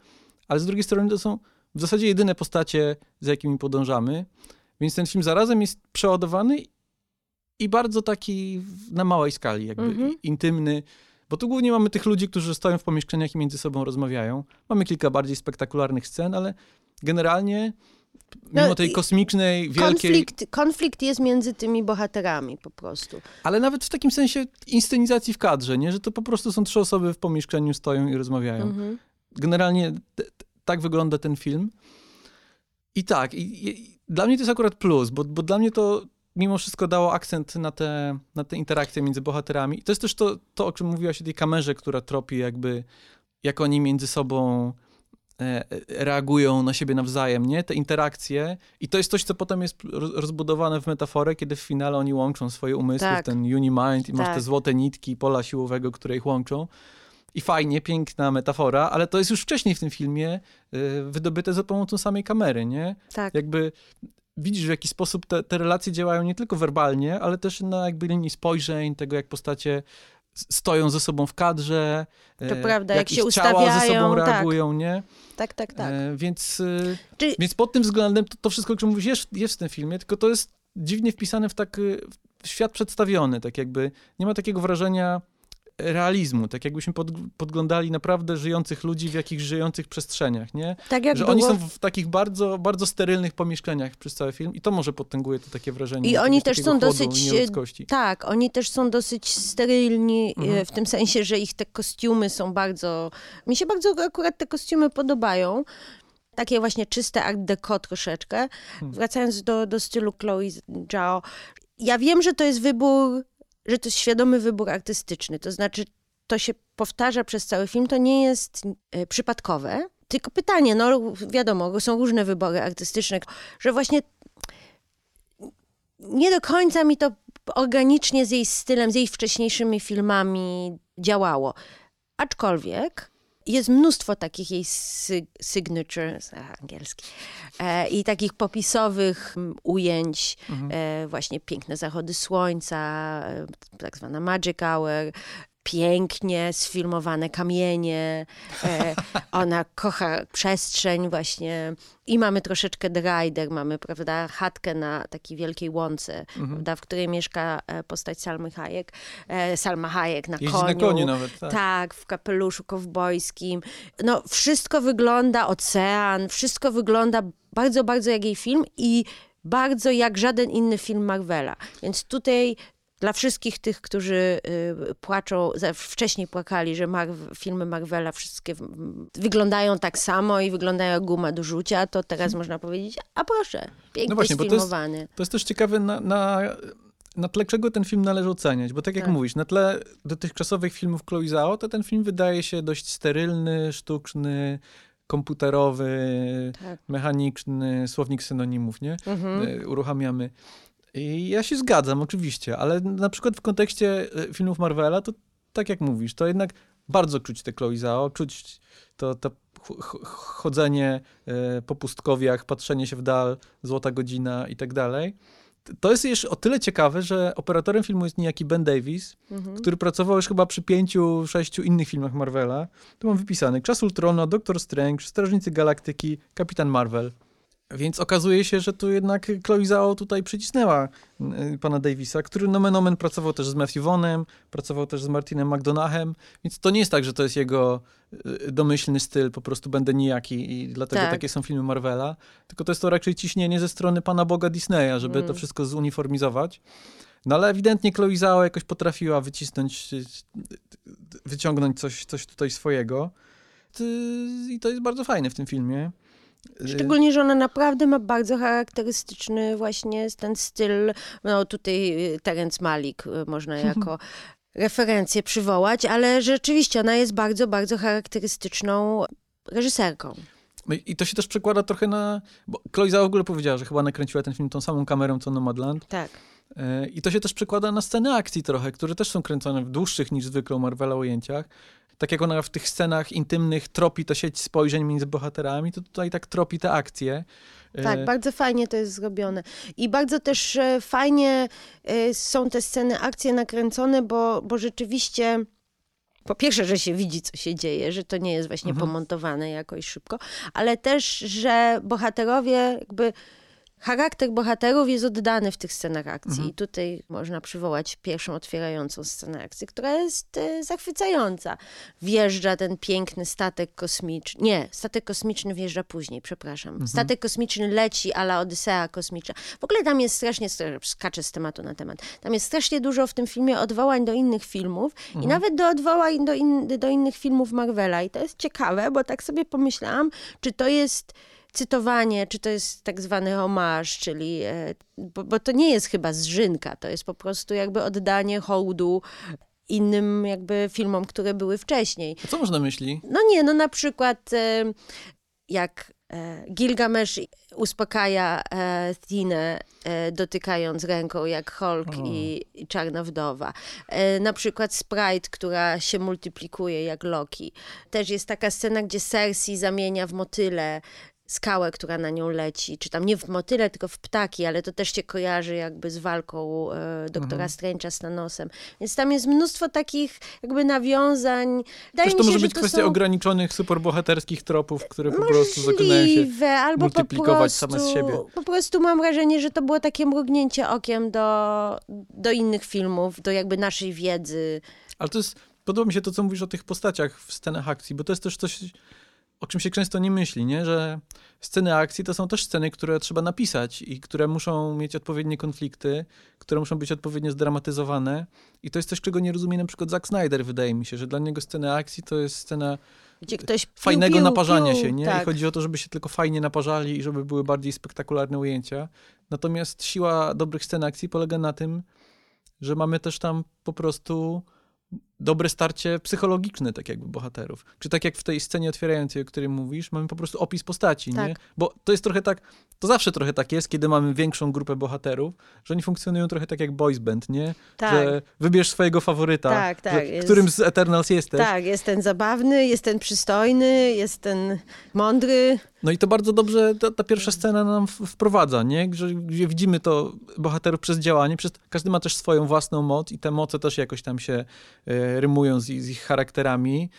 ale z drugiej strony to są w zasadzie jedyne postacie, za jakimi podążamy, więc ten film zarazem jest przeładowany i bardzo taki na małej skali, jakby mhm. intymny, bo tu głównie mamy tych ludzi, którzy stoją w pomieszczeniach i między sobą rozmawiają. Mamy kilka bardziej spektakularnych scen, ale generalnie mimo no, tej kosmicznej, wielkiej... Konflikt, konflikt jest między tymi bohaterami po prostu. Ale nawet w takim sensie inscenizacji w kadrze, nie? Że to po prostu są trzy osoby w pomieszczeniu, stoją i rozmawiają. Mhm. Generalnie tak wygląda ten film. I tak, i, i, dla mnie to jest akurat plus, bo, bo dla mnie to mimo wszystko dało akcent na te, na te interakcje między bohaterami. I to jest też to, to, o czym mówiłaś o tej kamerze, która tropi jakby, jak oni między sobą E, reagują na siebie nawzajem, nie? Te interakcje. I to jest coś, co potem jest rozbudowane w metaforę, kiedy w finale oni łączą swoje umysły, tak. ten Unimind i tak. masz te złote nitki pola siłowego, które ich łączą. I fajnie, piękna metafora, ale to jest już wcześniej w tym filmie y, wydobyte za pomocą samej kamery, nie? Tak. Jakby widzisz, w jaki sposób te, te relacje działają nie tylko werbalnie, ale też na jakby linii spojrzeń, tego jak postacie stoją ze sobą w kadrze. To e, prawda, jak, jak się ustawiają. ze sobą tak. reagują, nie? Tak, tak, tak. E, więc, e, więc pod tym względem to, to wszystko, o czym mówisz, jest, jest w tym filmie, tylko to jest dziwnie wpisane w tak w świat przedstawiony, tak jakby nie ma takiego wrażenia realizmu, tak jakbyśmy pod, podglądali naprawdę żyjących ludzi w jakichś żyjących przestrzeniach, nie? Tak jak Że było... oni są w takich bardzo, bardzo sterylnych pomieszczeniach przez cały film i to może potęguje to takie wrażenie. I oni też są dosyć, tak, oni też są dosyć sterylni e, mhm. w tym sensie, że ich te kostiumy są bardzo, mi się bardzo akurat te kostiumy podobają, takie właśnie czyste art deco troszeczkę. Hmm. Wracając do, do stylu Chloe Zhao, ja wiem, że to jest wybór że to jest świadomy wybór artystyczny. To znaczy, to się powtarza przez cały film, to nie jest e, przypadkowe. Tylko pytanie, no wiadomo, są różne wybory artystyczne, że właśnie nie do końca mi to organicznie z jej stylem, z jej wcześniejszymi filmami działało. Aczkolwiek jest mnóstwo takich jej sy signatures, angielski, e, i takich popisowych ujęć, mhm. e, właśnie piękne zachody słońca, e, tak zwana magic hour, pięknie sfilmowane kamienie. E, ona kocha przestrzeń właśnie. I mamy troszeczkę The Rider, mamy, prawda, chatkę na takiej wielkiej łące, mhm. prawda, w której mieszka e, postać Salmy Hayek. E, Salma Hayek na Jeździ koniu. na koniu nawet, tak. tak. w kapeluszu kowbojskim. No, wszystko wygląda, ocean, wszystko wygląda bardzo, bardzo jak jej film i bardzo jak żaden inny film Marvela. Więc tutaj dla wszystkich tych, którzy y, płaczą, wcześniej płakali, że filmy Marvela wszystkie wyglądają tak samo i wyglądają jak guma do rzucia, to teraz można powiedzieć, a proszę, pięknie no właśnie, sfilmowany. To jest, to jest też ciekawe na, na, na tle czego ten film należy oceniać, bo tak jak tak. mówisz, na tle dotychczasowych filmów Chloe Zhao, to ten film wydaje się dość sterylny, sztuczny, komputerowy, tak. mechaniczny, słownik synonimów, nie? Mhm. Y, uruchamiamy. I ja się zgadzam, oczywiście, ale na przykład w kontekście e, filmów Marvela, to tak jak mówisz, to jednak bardzo czuć te Chloe Zhao, czuć to, to chodzenie e, po pustkowiach, patrzenie się w dal, złota godzina i tak dalej. To jest jeszcze o tyle ciekawe, że operatorem filmu jest niejaki Ben Davis, mhm. który pracował już chyba przy pięciu, sześciu innych filmach Marvela. Tu mam wypisane Czas Ultrona, Doktor Strange, Strażnicy Galaktyki, Kapitan Marvel. Więc okazuje się, że tu jednak Chloe Zhao tutaj przycisnęła y, pana Davisa, który nomen omen pracował też z Matthew Vonem, pracował też z Martinem McDonaghem, więc to nie jest tak, że to jest jego y, domyślny styl, po prostu będę nijaki i dlatego tak. takie są filmy Marvela, tylko to jest to raczej ciśnienie ze strony pana Boga Disneya, żeby mm. to wszystko zuniformizować. No ale ewidentnie Chloe Zhao jakoś potrafiła wycisnąć, wyciągnąć coś, coś tutaj swojego. I to jest bardzo fajne w tym filmie. Szczególnie, że ona naprawdę ma bardzo charakterystyczny właśnie ten styl, no tutaj y, Terence Malik y, można jako referencję przywołać, ale rzeczywiście ona jest bardzo, bardzo charakterystyczną reżyserką. No I to się też przekłada trochę na... Bo Chloe w ogóle powiedziała, że chyba nakręciła ten film tą samą kamerą, co Nomadland. Tak. E, I to się też przekłada na sceny akcji trochę, które też są kręcone w dłuższych niż zwykle Marvela ujęciach tak jak ona w tych scenach intymnych tropi to sieć spojrzeń między bohaterami, to tutaj tak tropi te akcje. Tak, e, bardzo fajnie to jest zrobione. I bardzo też e, fajnie e, są te sceny, akcje nakręcone, bo, bo rzeczywiście po pierwsze, że się widzi, co się dzieje, że to nie jest właśnie mhm. pomontowane jakoś szybko, ale też, że bohaterowie jakby charakter bohaterów jest oddany w tych scenach akcji. Mhm. I tutaj można przywołać pierwszą otwierającą scenę akcji, która jest e, zachwycająca. Wjeżdża ten piękny statek kosmiczny. Nie, statek kosmiczny wjeżdża później, przepraszam. Mhm. Statek kosmiczny leci ala Odysea kosmiczna. W ogóle tam jest strasznie, skaczę z tematu na temat, tam jest strasznie dużo w tym filmie odwołań do innych filmów mhm. i nawet do odwołań do, in, do innych filmów Marvela. I to jest ciekawe, bo tak sobie pomyślałam, czy to jest cytowanie, czy to jest tak zwany homaż, czyli, e, bo, bo, to nie jest chyba zżynka, to jest po prostu jakby oddanie hołdu innym jakby filmom, które były wcześniej. A co można myśli? No nie, no na przykład e, jak e, Gilgamesz uspokaja Tinę, dotykając ręką jak Hulk i, i, Czarna Wdowa. Na przykład Sprite, która się multiplikuje jak Loki. Też jest taka scena, gdzie Cersei zamienia w motyle skałę, która na nią leci, czy tam nie w motyle, tylko w ptaki, ale to też się kojarzy jakby z walką e, doktora mhm. Strange'a z Thanosem. Więc tam jest mnóstwo takich jakby nawiązań. Wydaje to się, może być kwestia są... ograniczonych, superbohaterskich tropów, które po Możliwe, prostu zaczynają się albo multiplikować prostu, same z siebie. Po prostu mam wrażenie, że to było takie mrugnięcie okiem do, do innych filmów, do jakby naszej wiedzy. Ale to jest, podoba mi się to, co mówisz o tych postaciach w scenach akcji, bo to jest też coś o czym się często nie myśli, nie? że sceny akcji to są też sceny, które trzeba napisać i które muszą mieć odpowiednie konflikty, które muszą być odpowiednio zdramatyzowane. I to jest coś, czego nie rozumie na przykład Zack Snyder, wydaje mi się, że dla niego scena akcji to jest scena ktoś pił, fajnego pił, naparzania pił, się, nie? Tak. I chodzi o to, żeby się tylko fajnie naparzali i żeby były bardziej spektakularne ujęcia. Natomiast siła dobrych scen akcji polega na tym, że mamy też tam po prostu dobre starcie psychologiczne, tak jakby bohaterów. Czy tak jak w tej scenie otwierającej, o której mówisz, mamy po prostu opis postaci, tak. nie? Bo to jest trochę tak, to zawsze trochę tak jest, kiedy mamy większą grupę bohaterów, że oni funkcjonują trochę tak jak boys band, nie? Tak. Że wybierz swojego faworyta, tak, tak. Że, którym z Eternals jesteś. Tak, jest ten zabawny, jest ten przystojny, jest ten mądry. No i to bardzo dobrze ta, ta pierwsza scena nam wprowadza, nie? Że, gdzie widzimy to bohaterów przez działanie, przez, każdy ma też swoją własną moc i te moce też jakoś tam się e, rymują z, z, ich charakterami,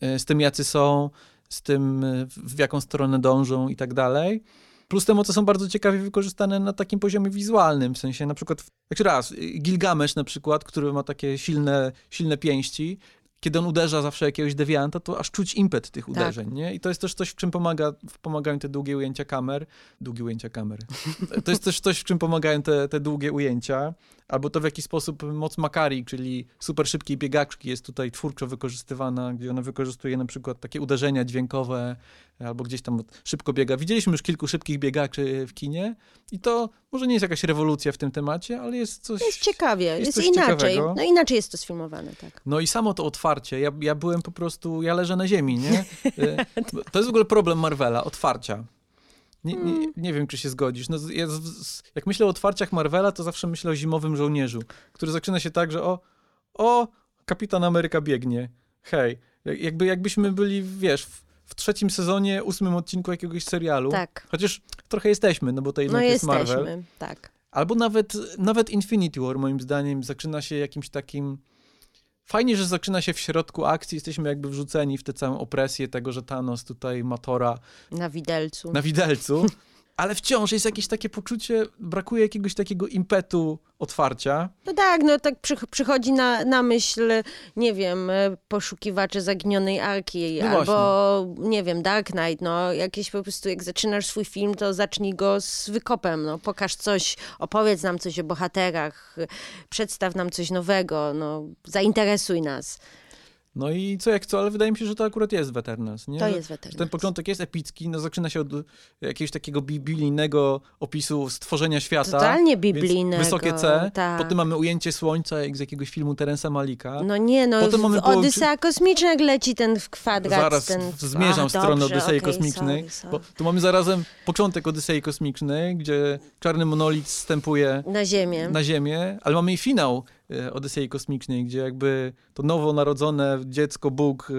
e, z tym jacy są, z tym e, w jaką stronę dążą i tak dalej. Plus te moce są bardzo ciekawie wykorzystane na takim poziomie wizualnym, w sensie na przykład, jak raz, Gilgamesz na przykład, który ma takie silne, silne pięści, kiedy on uderza zawsze jakiegoś dewianta, to aż czuć impet tych tak. uderzeń, tak. nie? I to jest też coś, w czym pomaga, pomagają te długie ujęcia kamer. Długie ujęcia kamery. To jest też coś, w czym pomagają te, te długie ujęcia. Albo to w jakiś sposób moc Makari, czyli super szybkiej biegaczki jest tutaj twórczo wykorzystywana, gdzie ona wykorzystuje na przykład takie uderzenia dźwiękowe, albo gdzieś tam szybko biega. Widzieliśmy już kilku szybkich biegaczy w kinie i to może nie jest jakaś rewolucja w tym temacie, ale jest coś... Jest ciekawie, jest, jest inaczej. Ciekawego. No inaczej jest to sfilmowane, tak. No i samo to otwarcie, ja, ja byłem po prostu, ja leżę na ziemi, nie? E, to jest w ogóle problem Marvela, otwarcia. Nie, nie, hmm. nie, wiem, czy się zgodzisz. No, ja z, jak myślę o otwarciach Marvela, to zawsze myślę o zimowym żołnierzu, który zaczyna się tak, że o, o, Kapitan Ameryka biegnie. Hej. Jakby, jakbyśmy byli, wiesz, w, w trzecim sezonie, ósmym odcinku jakiegoś serialu. Tak. Chociaż trochę jesteśmy, no bo to jednak no jest jesteśmy, Marvel. tak. Albo nawet, nawet Infinity War, moim zdaniem, zaczyna się jakimś takim Fajnie, że zaczyna się w środku akcji, jesteśmy jakby wrzuceni w tę całą opresję tego, że Thanos tutaj ma Tora na widelcu. Na widelcu. ale wciąż jest jakieś takie poczucie, brakuje jakiegoś takiego impetu otwarcia. No tak, no tak przy, przychodzi na, na myśl, nie wiem, e, poszukiwacze zaginionej arki, no albo, właśnie. nie wiem, Dark Knight, no jakieś po prostu, jak zaczynasz swój film, to zacznij go z wykopem, no pokaż coś, opowiedz nam coś o bohaterach, przedstaw nam coś nowego, no zainteresuj nas. No i co jak co, ale wydaje mi się, że to akurat jest Weternas, nie? To jest Weternas. Ten początek jest epicki, no zaczyna się od jakiegoś takiego biblijnego opisu stworzenia świata. Totalnie biblijnego. Wysokie C. Tak. Potem mamy ujęcie słońca jak z jakiegoś filmu Terensa Malika. No nie, no Potem mamy Odysea Kosmiczna jak leci ten w kwadrat. Zaraz ten... zmierzam w stronę dobrze, Odysei okay, Kosmicznej. Sorry, sorry. Bo tu mamy zarazem początek Odysei Kosmicznej, gdzie czarny monolit wstępuje na ziemię. Na ziemię, ale mamy i finał Odysei Kosmicznej, gdzie jakby to nowonarodzone dziecko, Bóg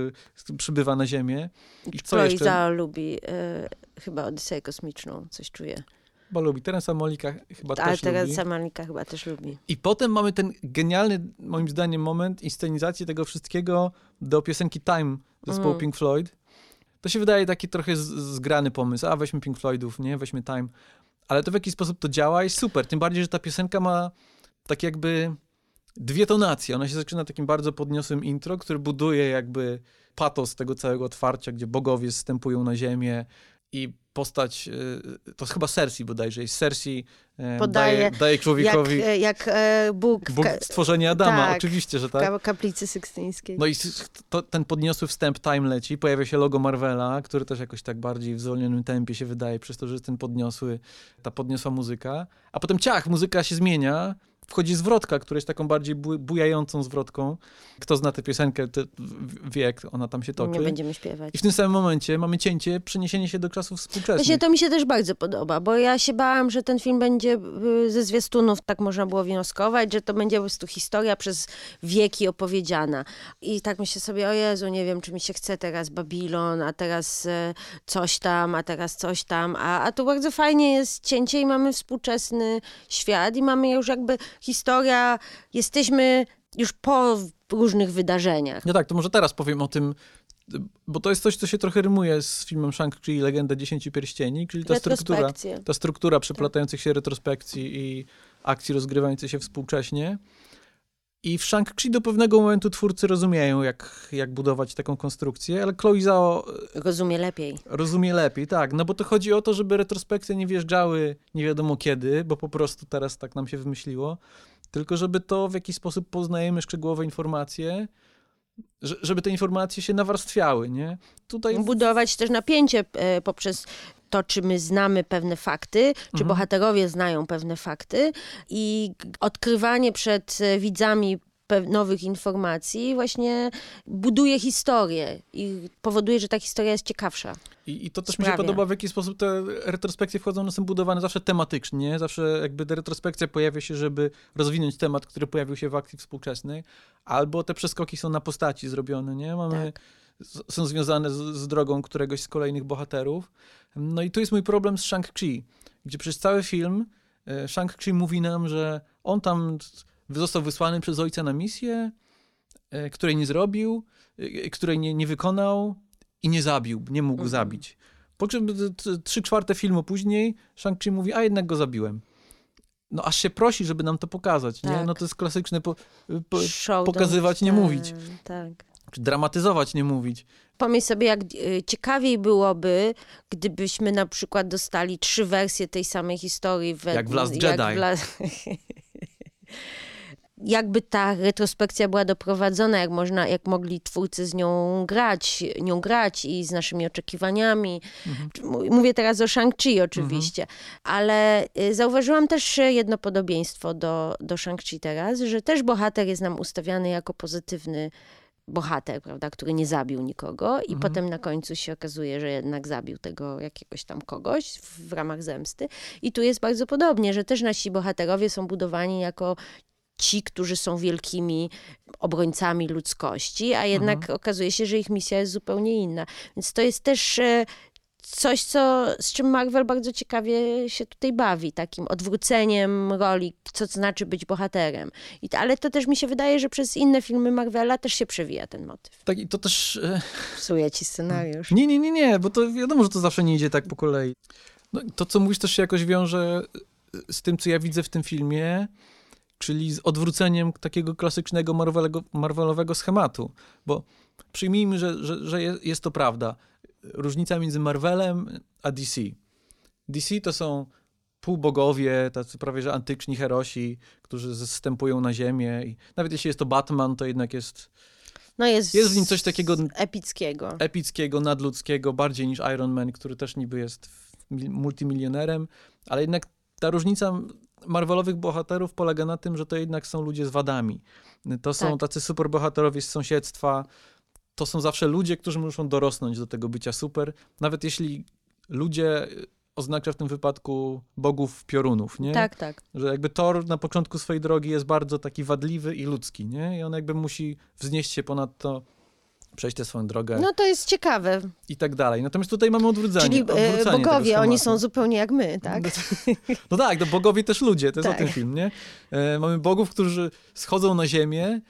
e, przybywa na Ziemię. I co Chloe jeszcze? lubi e, chyba Odyseję Kosmiczną, coś czuje. Bo lubi. Teresa Molika chyba Ale też Teresa lubi. Teresa Molika chyba też lubi. I potem mamy ten genialny, moim zdaniem, moment inscenizacji tego wszystkiego do piosenki Time zespołu mm. Pink Floyd. To się wydaje taki trochę zgrany pomysł. A weźmy Pink Floydów, nie? Weźmy Time. Ale to w jaki sposób to działa jest super. Tym bardziej, że ta piosenka ma tak jakby dwie tonacje. Ona się zaczyna takim bardzo podniosłym intro, który buduje jakby patos tego całego otwarcia, gdzie bogowie zstępują na ziemię i postać, y, to chyba Cersei bodajże, Cersei e, Podaje, daje, daje człowiekowi... Jak, e, jak e, Bóg... Bóg stworzenia Adama, tak, oczywiście, że tak. Kaplicy sykstyńskiej. No i to, ten podniosły wstęp time leci, pojawia się logo Marvela, który też jakoś tak bardziej w zwolnionym tempie się wydaje, przez to, że jest ten podniosły, ta podniosła muzyka, a potem ciach, muzyka się zmienia, wchodzi zwrotka, która jest taką bardziej bujającą zwrotką. Kto zna tę piosenkę, to wie, jak ona tam się toczy. Nie będziemy śpiewać. I w tym samym momencie mamy cięcie, przeniesienie się do czasów współczesnych. Właśnie to mi się też bardzo podoba, bo ja się bałam, że ten film będzie y, ze zwiastunów, tak można było wnioskować, że to będzie po prostu historia przez wieki opowiedziana. I tak myślę sobie, o Jezu, nie wiem, czy mi się chce teraz Babilon, a teraz e, coś tam, a teraz coś tam, a, a tu bardzo fajnie jest cięcie i mamy współczesny świat i mamy już jakby historia, jesteśmy już po różnych wydarzeniach. No tak, to może teraz powiem o tym, bo to jest coś, co się trochę rymuje z filmem Shang-Chi Legenda Dziesięciu Pierścieni, czyli ta struktura, ta struktura przeplatających się retrospekcji i akcji rozgrywających się współcześnie. I w Shang-Chi do pewnego momentu twórcy rozumieją, jak, jak budować taką konstrukcję, ale Chloe Zhao... E, rozumie lepiej. Rozumie lepiej, tak. No bo to chodzi o to, żeby retrospekcje nie wjeżdżały nie wiadomo kiedy, bo po prostu teraz tak nam się wymyśliło, tylko żeby to w jakiś sposób poznajemy szczegółowe informacje, żeby te informacje się nawarstwiały, nie? Tutaj... Budować też napięcie e, poprzez to, czy my znamy pewne fakty, czy mhm. bohaterowie znają pewne fakty i odkrywanie przed e, widzami nowych informacji właśnie buduje historię i powoduje, że ta historia jest ciekawsza. I, I, to też Sprawia. mi się podoba, w jaki sposób te retrospekcje wchodzą, one są budowane zawsze tematycznie, zawsze jakby ta retrospekcja pojawia się, żeby rozwinąć temat, który pojawił się w akcji współczesnej, albo te przeskoki są na postaci zrobione, nie? Mamy, tak. Są związane z, z drogą któregoś z kolejnych bohaterów. No i tu jest mój problem z Shang-Chi, gdzie przez cały film e, Shang-Chi mówi nam, że on tam został wysłany przez ojca na misję, e, której nie zrobił, e, której nie, nie wykonał i nie zabił, nie mógł mhm. zabić. Po czym trzy czwarte filmu później Shang-Chi mówi, a jednak go zabiłem. No aż się prosi, żeby nam to pokazać, tak. nie? No to jest klasyczne po, po, pokazywać, nie mówić. Tak. Czy dramatyzować, nie mówić. Pomyśl sobie, jak e, ciekawiej byłoby, gdybyśmy na przykład dostali trzy wersje tej samej historii. W, jak w Last Jedi. W la... jakby ta retrospekcja była doprowadzona, jak można, jak mogli twórcy z nią grać, nią grać i z naszymi oczekiwaniami. Mhm. Mówię teraz o Shang-Chi oczywiście, mhm. ale y, zauważyłam też jedno podobieństwo do, do Shang-Chi teraz, że też bohater jest nam ustawiany jako pozytywny bohater, prawda, który nie zabił nikogo i mhm. potem na końcu się okazuje, że jednak zabił tego jakiegoś tam kogoś w, w ramach zemsty. I tu jest bardzo podobnie, że też nasi bohaterowie są budowani jako ci, którzy są wielkimi obrońcami ludzkości, a jednak mhm. okazuje się, że ich misja jest zupełnie inna. Więc to jest też e, coś, co, z czym Marvel bardzo ciekawie się tutaj bawi, takim odwróceniem roli, co to znaczy być bohaterem. I, ale to też mi się wydaje, że przez inne filmy Marvela też się przewija ten motyw. Tak, i to też... E, Psuje ci scenariusz. Nie, nie, nie, nie, bo to wiadomo, że to zawsze nie idzie tak po kolei. No, to, co mówisz, też się jakoś wiąże z tym, co ja widzę w tym filmie, czyli z odwróceniem takiego klasycznego Marvelowego schematu. Bo przyjmijmy, że, że, że jest to prawda. Różnica między Marvelem a DC. DC to są półbogowie, tacy prawie że antyczni herosi, którzy zstępują na ziemię i nawet jeśli jest to Batman, to jednak jest no jest, jest w nim coś takiego epickiego. epickiego, nadludzkiego, bardziej niż Iron Man, który też niby jest multimilionerem, ale jednak ta różnica Marvelowych bohaterów polega na tym, że to jednak są ludzie z wadami. To są tak. tacy superbohaterowie z sąsiedztwa. To są zawsze ludzie, którzy muszą dorosnąć do tego bycia super. Nawet jeśli ludzie oznacza w tym wypadku bogów piorunów, nie? Tak, tak. Że jakby Thor na początku swojej drogi jest bardzo taki wadliwy i ludzki, nie? I on jakby musi wznieść się ponad to, przejść tę swoją drogę. No to jest ciekawe. I tak dalej. Natomiast tutaj mamy odwrócenie. Czyli e, bogowie, oni są zupełnie jak my, tak? No, no tak, no bogowie też ludzie, to jest tak. o tym film, nie? E, mamy bogów, którzy schodzą na ziemię,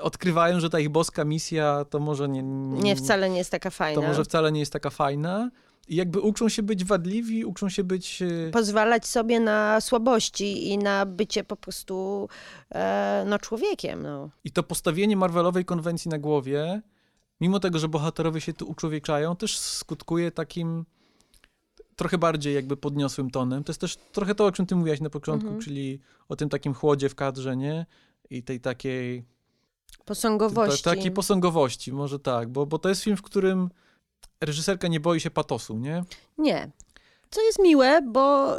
odkrywają, że ta ich boska misja to może nie, nie... Nie, wcale nie jest taka fajna. To może wcale nie jest taka fajna. I jakby uczą się być wadliwi, uczą się być. E, Pozwalać sobie na słabości i na bycie po prostu e, no, człowiekiem. No. I to postawienie Marvelowej konwencji na głowie, mimo tego, że bohaterowie się tu uczłowieczają, też skutkuje takim trochę bardziej jakby podniosłym tonem. To jest też trochę to, o czym ty mówiłaś na początku, mhm. czyli o tym takim chłodzie w kadrze, nie? I tej takiej... Posągowości. takiej posągowości, może tak, bo, bo to jest film, w którym reżyserka nie boi się patosu, nie? Nie. Co jest miłe, bo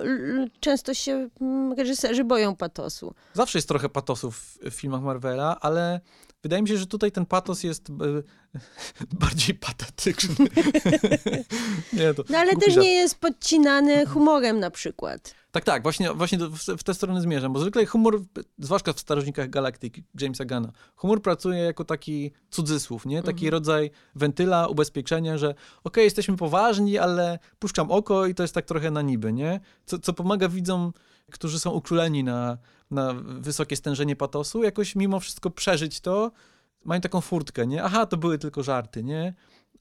często się mm, reżyserzy boją patosu. Zawsze jest trochę patosu w, w filmach Marvela, ale wydaje mi się, że tutaj ten patos jest e, bardziej patetyczny. nie, no ale też żart. nie jest podcinany humorem na przykład. Tak, tak, właśnie, właśnie w tę stronę zmierzam, bo zwykle humor, zwłaszcza w Starożytnikach Galaktyki Jamesa Gana, humor pracuje jako taki cudzysłów, nie? Taki mhm. rodzaj wentyla, ubezpieczenia, że okej, okay, jesteśmy poważni, ale puszczam oko i to jest tak trochę na niby, nie? Co, co pomaga widzom, którzy są uczuleni na, na wysokie stężenie patosu, jakoś mimo wszystko przeżyć to, mają taką furtkę, nie? Aha, to były tylko żarty, nie?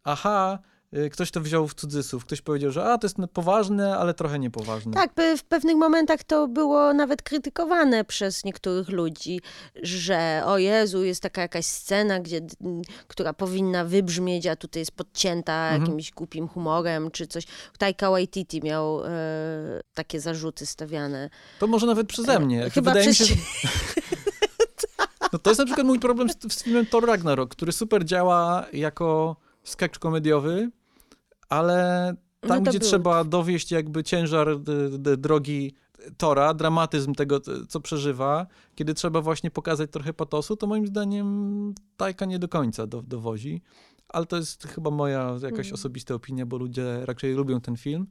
Aha, Y, ktoś to wziął w cudzysłów. Ktoś powiedział, że a, to jest poważne, ale trochę niepoważne. Tak, w pewnych momentach to było nawet krytykowane przez niektórych ludzi, że o Jezu, jest taka jakaś scena, gdzie, która powinna wybrzmieć, a tutaj jest podcięta mhm. jakimś głupim humorem czy coś. Taika Waititi miał e, takie zarzuty stawiane. To może nawet przeze mnie. E, chyba Wydaje przez... mi się, że... No to jest na przykład mój problem z, z filmem Thor Ragnarok, który super działa jako sketch komediowy, ale tam, no gdzie był... trzeba dowieść jakby ciężar drogi Tora, dramatyzm tego, co przeżywa, kiedy trzeba właśnie pokazać trochę patosu, to moim zdaniem Tajka nie do końca do, dowozi. Ale to jest chyba moja jakaś hmm. osobista opinia, bo ludzie raczej lubią ten film.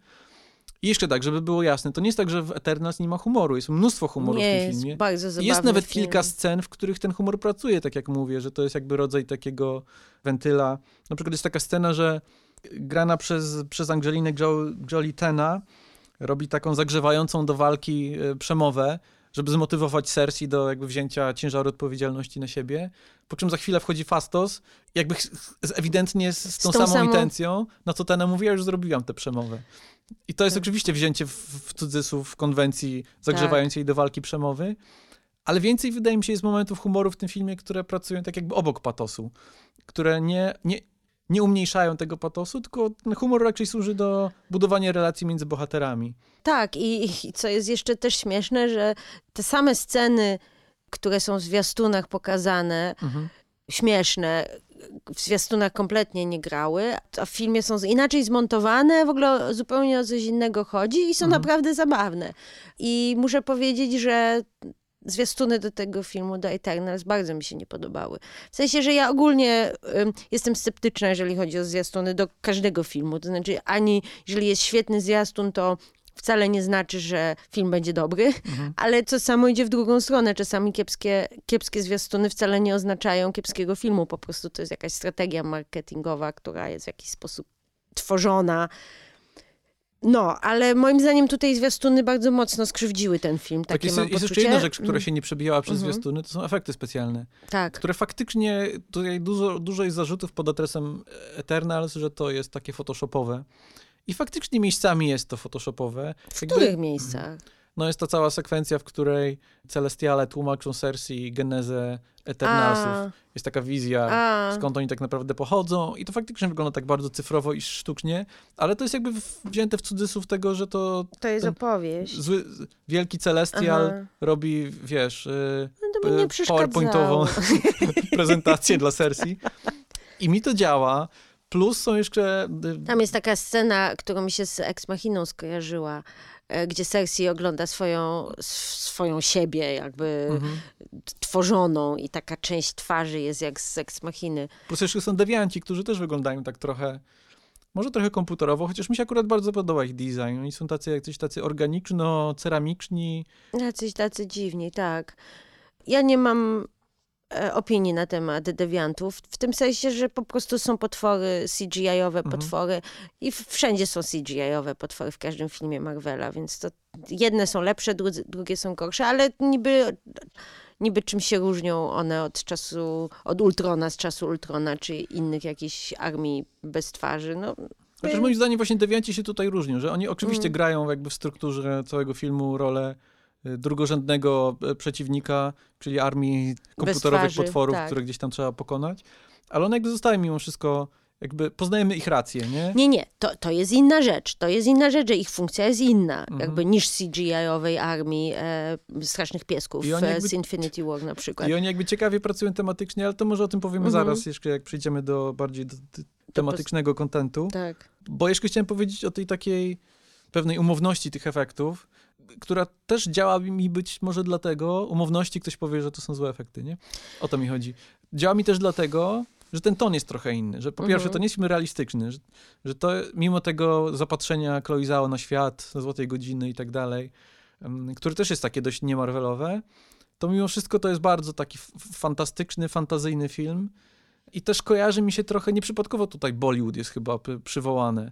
I jeszcze tak, żeby było jasne, to nie jest tak, że w Eternals nie ma humoru. Jest mnóstwo humoru nie, w tym filmie. Jest bardzo jest nawet film. kilka scen, w których ten humor pracuje, tak jak mówię, że to jest jakby rodzaj takiego wentyla. Na przykład jest taka scena, że grana przez, przez Angelinę Jolie Tena robi taką zagrzewającą do walki e, przemowę, żeby zmotywować Cersei do jakby wzięcia ciężaru odpowiedzialności na siebie. Po czym za chwilę wchodzi Fastos, jakby ewidentnie z, z tą, z tą samą, samą, intencją, na co Tena mówi, ja już zrobiłam tę przemowę. I to jest tak. oczywiście wzięcie w, w cudzysłów w konwencji zagrzewającej tak. do walki przemowy, ale więcej wydaje mi się jest momentów humoru w tym filmie, które pracują tak jakby obok patosu, które nie, nie, nie umniejszają tego patosu, tylko ten humor raczej służy do budowania relacji między bohaterami. Tak, i, i co jest jeszcze też śmieszne, że te same sceny, które są w zwiastunach pokazane, mhm. śmieszne, w zwiastunach kompletnie nie grały, a w filmie są inaczej zmontowane, w ogóle zupełnie o coś innego chodzi i są mhm. naprawdę zabawne. I muszę powiedzieć, że zwiastuny do tego filmu, do Eternals, bardzo mi się nie podobały. W sensie, że ja ogólnie y, jestem sceptyczna, jeżeli chodzi o zwiastuny do każdego filmu. To znaczy, ani jeżeli jest świetny zwiastun, to wcale nie znaczy, że film będzie dobry, mhm. ale to samo idzie w drugą stronę. Czasami kiepskie, kiepskie zwiastuny wcale nie oznaczają kiepskiego filmu. Po prostu to jest jakaś strategia marketingowa, która jest w jakiś sposób tworzona no, ale moim zdaniem tutaj zwiastuny bardzo mocno skrzywdziły ten film. Takie tak, jest, jest jeszcze jedna rzecz, która się nie przebijała przez mhm. zwiastuny, to są efekty specjalne. Tak. Które faktycznie, tutaj dużo, dużo jest zarzutów pod adresem Eternals, że to jest takie photoshopowe. I faktycznie miejscami jest to photoshopowe. W Jakby, których miejscach? No jest to cała sekwencja, w której Celestiale tłumaczą Cersei genezę Eternalsów. Jest taka wizja, A. skąd oni tak naprawdę pochodzą i to faktycznie wygląda tak bardzo cyfrowo i sztucznie, ale to jest jakby wzięte w cudzysłów tego, że to... To jest opowieść. Zły, wielki Celestial Aha. robi, wiesz, y, no powerpointową prezentację dla Cersei. I mi to działa. Plus są jeszcze... Y, Tam jest taka scena, która mi się z Ex Machiną skojarzyła, gdzie Cersei ogląda swoją, swoją siebie jakby mhm. tworzoną i taka część twarzy jest jak z Ex Machiny. Plus jeszcze są dewianci, którzy też wyglądają tak trochę może trochę komputerowo, chociaż mi się akurat bardzo podoba ich design. Oni są tacy jacyś tacy organiczno-ceramiczni. Jacyś tacy dziwni, tak. Ja nie mam E, opinii na temat dewiantów, w tym sensie, że po prostu są potwory, CGI-owe mhm. potwory i wszędzie są CGI-owe potwory w każdym filmie Marvela, więc to jedne są lepsze, drugie są gorsze, ale niby, niby czym się różnią one od czasu, od Ultrona, z czasu Ultrona, czy innych jakichś armii bez twarzy, no... Chociaż moim zdaniem właśnie dewianci się tutaj różnią, że oni oczywiście mm. grają jakby w strukturze całego filmu rolę drugorzędnego e, przeciwnika, czyli armii komputerowych twarzy, potworów, tak. które gdzieś tam trzeba pokonać. Ale one jakby zostają mimo wszystko jakby poznajemy ich rację, nie? Nie, nie, to, to jest inna rzecz. To jest inna rzecz, że ich funkcja jest inna, mhm. jakby niż CGI-owej armii e, Strasznych Piesków jakby, z Infinity War na przykład. I oni jakby ciekawie pracują tematycznie, ale to może o tym powiemy mhm. zaraz, jeszcze jak przejdziemy do bardziej do, do tematycznego kontentu. Tak. Bo jeszcze chciałem powiedzieć o tej takiej pewnej umowności tych efektów, która też działa mi być może dlatego, umowności ktoś powie, że to są złe efekty, nie? O to mi chodzi. Działa mi też dlatego, że ten ton jest trochę inny, że po pierwsze mhm. to nie jest realistyczny, że, że to mimo tego zapatrzenia Chloe Zhao na świat, Złotej Godziny i tak dalej, które też jest takie dość niemarvelowe, to mimo wszystko to jest bardzo taki fantastyczny, fantazyjny film i też kojarzy mi się trochę, nieprzypadkowo tutaj Bollywood jest chyba przywołane,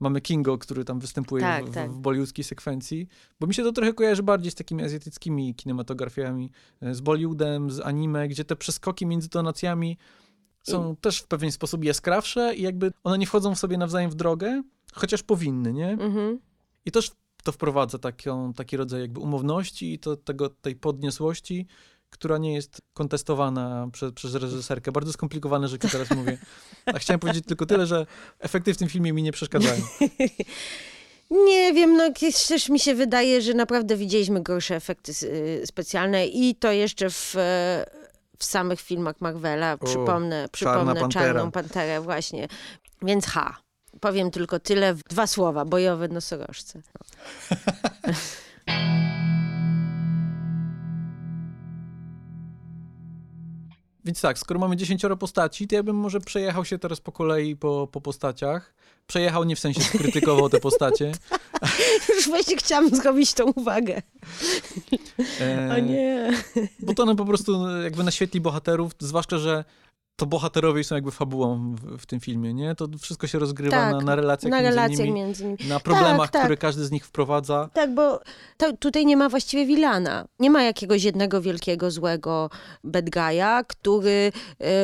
mamy Kingo, który tam występuje tak, w, tak. w bollywoodzkiej sekwencji, bo mi się to trochę kojarzy bardziej z takimi azjatyckimi kinematografiami, e, z Bollywoodem, z anime, gdzie te przeskoki między tonacjami są I... też w pewien sposób jaskrawsze i jakby one nie wchodzą w sobie nawzajem w drogę, chociaż powinny, nie? Mhm. I też to wprowadza taką, taki rodzaj jakby umowności i to, tego, tej podniosłości, która nie jest kontestowana przez, przez reżyserkę. Bardzo skomplikowane rzeczy teraz mówię. A chciałem powiedzieć tylko tyle, że efekty w tym filmie mi nie przeszkadzają. Nie wiem, no też mi się wydaje, że naprawdę widzieliśmy gorsze efekty y, specjalne i to jeszcze w, w samych filmach Marvela. Przypomnę, o, przypomnę Czarna Czarną Panterę właśnie. Więc ha. Powiem tylko tyle, dwa słowa, bojowe nosorożce. Więc tak, skoro mamy dziesięcioro postaci, to ja bym może przejechał się teraz po kolei po, po postaciach. Przejechał nie w sensie skrytykował te postacie. Już właśnie chciałam zrobić tą uwagę. E, o nie. Bo to one po prostu jakby naświetli bohaterów, zwłaszcza, że to bohaterowie są jakby fabułą w, w, tym filmie, nie? To wszystko się rozgrywa tak, na, na, relacjach, na między, relacjach nimi, między nimi, na problemach, tak, które tak. każdy z nich wprowadza. Tak, bo to, tutaj nie ma właściwie wilana. Nie ma jakiegoś jednego wielkiego, złego bad guy'a, który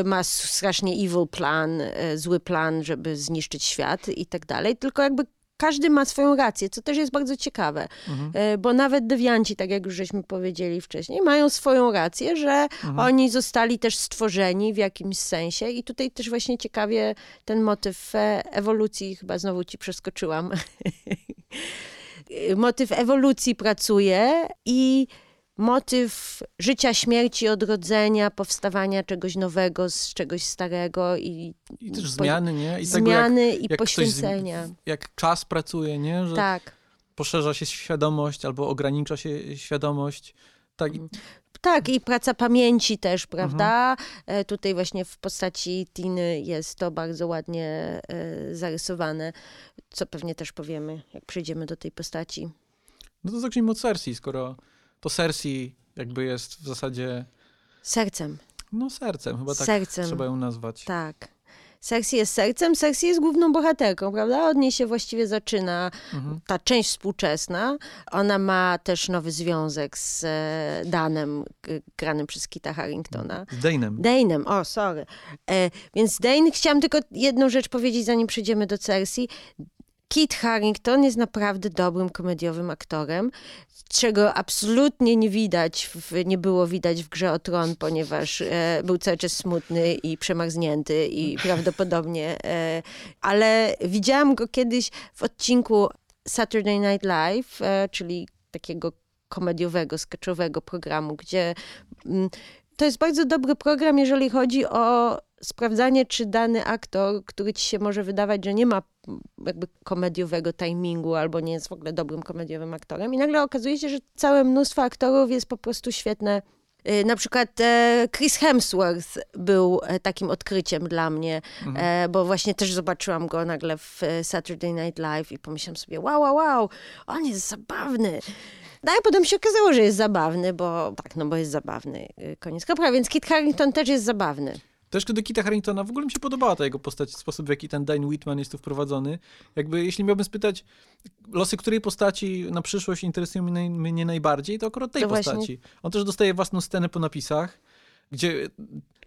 y, ma strasznie evil plan, y, zły plan, żeby zniszczyć świat i tak dalej, tylko jakby każdy ma swoją rację, co też jest bardzo ciekawe, mhm. E, bo nawet dewianci, tak jak już żeśmy powiedzieli wcześniej, mają swoją rację, że mhm. oni zostali też stworzeni w jakimś sensie i tutaj też właśnie ciekawie ten motyw e, ewolucji, chyba znowu ci przeskoczyłam, motyw ewolucji pracuje i motyw życia, śmierci, odrodzenia, powstawania czegoś nowego z czegoś starego i, I też po, zmiany, nie? I zmiany jak, i jak poświęcenia. Ktoś, jak czas pracuje, nie? Że tak. Poszerza się świadomość albo ogranicza się świadomość. Tak. Tak, i praca pamięci też, prawda? Mhm. Tutaj właśnie w postaci Tiny jest to bardzo ładnie e, zarysowane, co pewnie też powiemy, jak przejdziemy do tej postaci. No to zacznijmy od Cersei, skoro to Cersei jakby jest w zasadzie... Sercem. No sercem, chyba tak sercem. trzeba ją nazwać. Tak. Cersei jest sercem, Cersei jest główną bohaterką, prawda? Od niej się właściwie zaczyna mhm. ta część współczesna. Ona ma też nowy związek z e, Danem, granym przez Kita Harringtona. Z Dane'em. Dane'em, o, sorry. E, więc Dane, chciałam tylko jedną rzecz powiedzieć, zanim przejdziemy do Cersei. Kit Harington jest naprawdę dobrym komediowym aktorem, czego absolutnie nie widać, w, nie było widać w Grze o Tron, ponieważ e, był cały czas smutny i przemarznięty i prawdopodobnie, e, ale widziałam go kiedyś w odcinku Saturday Night Live, e, czyli takiego komediowego, sketchowego programu, gdzie mm, to jest bardzo dobry program, jeżeli chodzi o sprawdzanie, czy dany aktor, który ci się może wydawać, że nie ma jakby komediowego timingu albo nie jest w ogóle dobrym komediowym aktorem. I nagle okazuje się, że całe mnóstwo aktorów jest po prostu świetne. Y, na przykład e, Chris Hemsworth był e, takim odkryciem dla mnie, mhm. E, bo właśnie też zobaczyłam go nagle w Saturday Night Live i pomyślałam sobie, wow, wow, wow, on jest zabawny. No i potem się okazało, że jest zabawny, bo tak, no bo jest zabawny. Y, koniec kropka, więc Kit Harington też jest zabawny. Też do Kita Harringtona w ogóle mi się podobała ta jego postać, sposób w jaki ten Dane Whitman jest tu wprowadzony. Jakby, jeśli miałbym spytać, losy której postaci na przyszłość interesują mnie, mnie najbardziej, to akurat tej to postaci. Właśnie... On też dostaje własną scenę po napisach, gdzie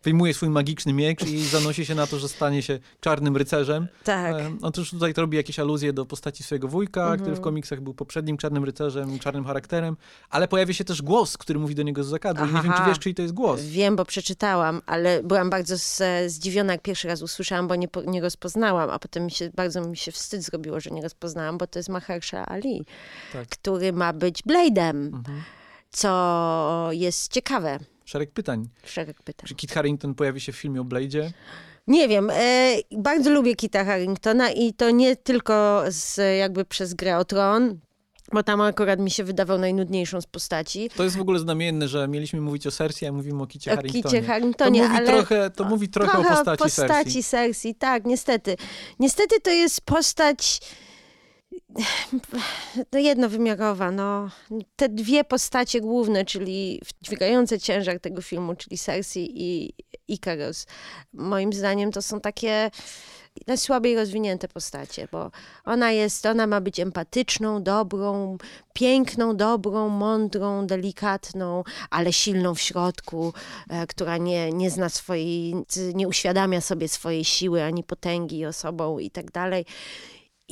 wyjmuje swój magiczny miecz i zanosi się na to, że stanie się czarnym rycerzem. Tak. On też tutaj robi jakieś aluzje do postaci swojego wujka, mhm. który w komiksach był poprzednim czarnym rycerzem, czarnym charakterem, ale pojawia się też głos, który mówi do niego z zakadu. Nie wiem, czy wiesz, czyj to jest głos. Wiem, bo przeczytałam, ale byłam bardzo zdziwiona, jak pierwszy raz usłyszałam, bo nie, nie rozpoznałam, a potem mi się, bardzo mi się wstyd zrobiło, że nie rozpoznałam, bo to jest Mahershala Ali, tak. który ma być Blade'em, mhm. co jest ciekawe szereg pytań. Szereg pytań. Czy Kit Harington pojawi się w filmie o Blade'zie? Nie wiem, e, bardzo lubię Kita Harringtona i to nie tylko z, jakby przez grę o Tron, bo tam akurat mi się wydawał najnudniejszą z postaci. To jest w ogóle znamienne, że mieliśmy mówić o Cersei, a mówimy o Kicie o Harringtonie. Kicie Harringtonie, to mówi ale... Trochę, to mówi trochę, trochę o postaci, postaci Cersei. Cersei. Tak, niestety. Niestety to jest postać no jednowymiarowa, no. Te dwie postacie główne, czyli dźwigające ciężar tego filmu, czyli Cersei i Icarus, moim zdaniem to są takie najsłabiej rozwinięte postacie, bo ona jest, ona ma być empatyczną, dobrą, piękną, dobrą, mądrą, delikatną, ale silną w środku, e, która nie, nie zna swojej, nie uświadamia sobie swojej siły ani potęgi osobą i tak dalej.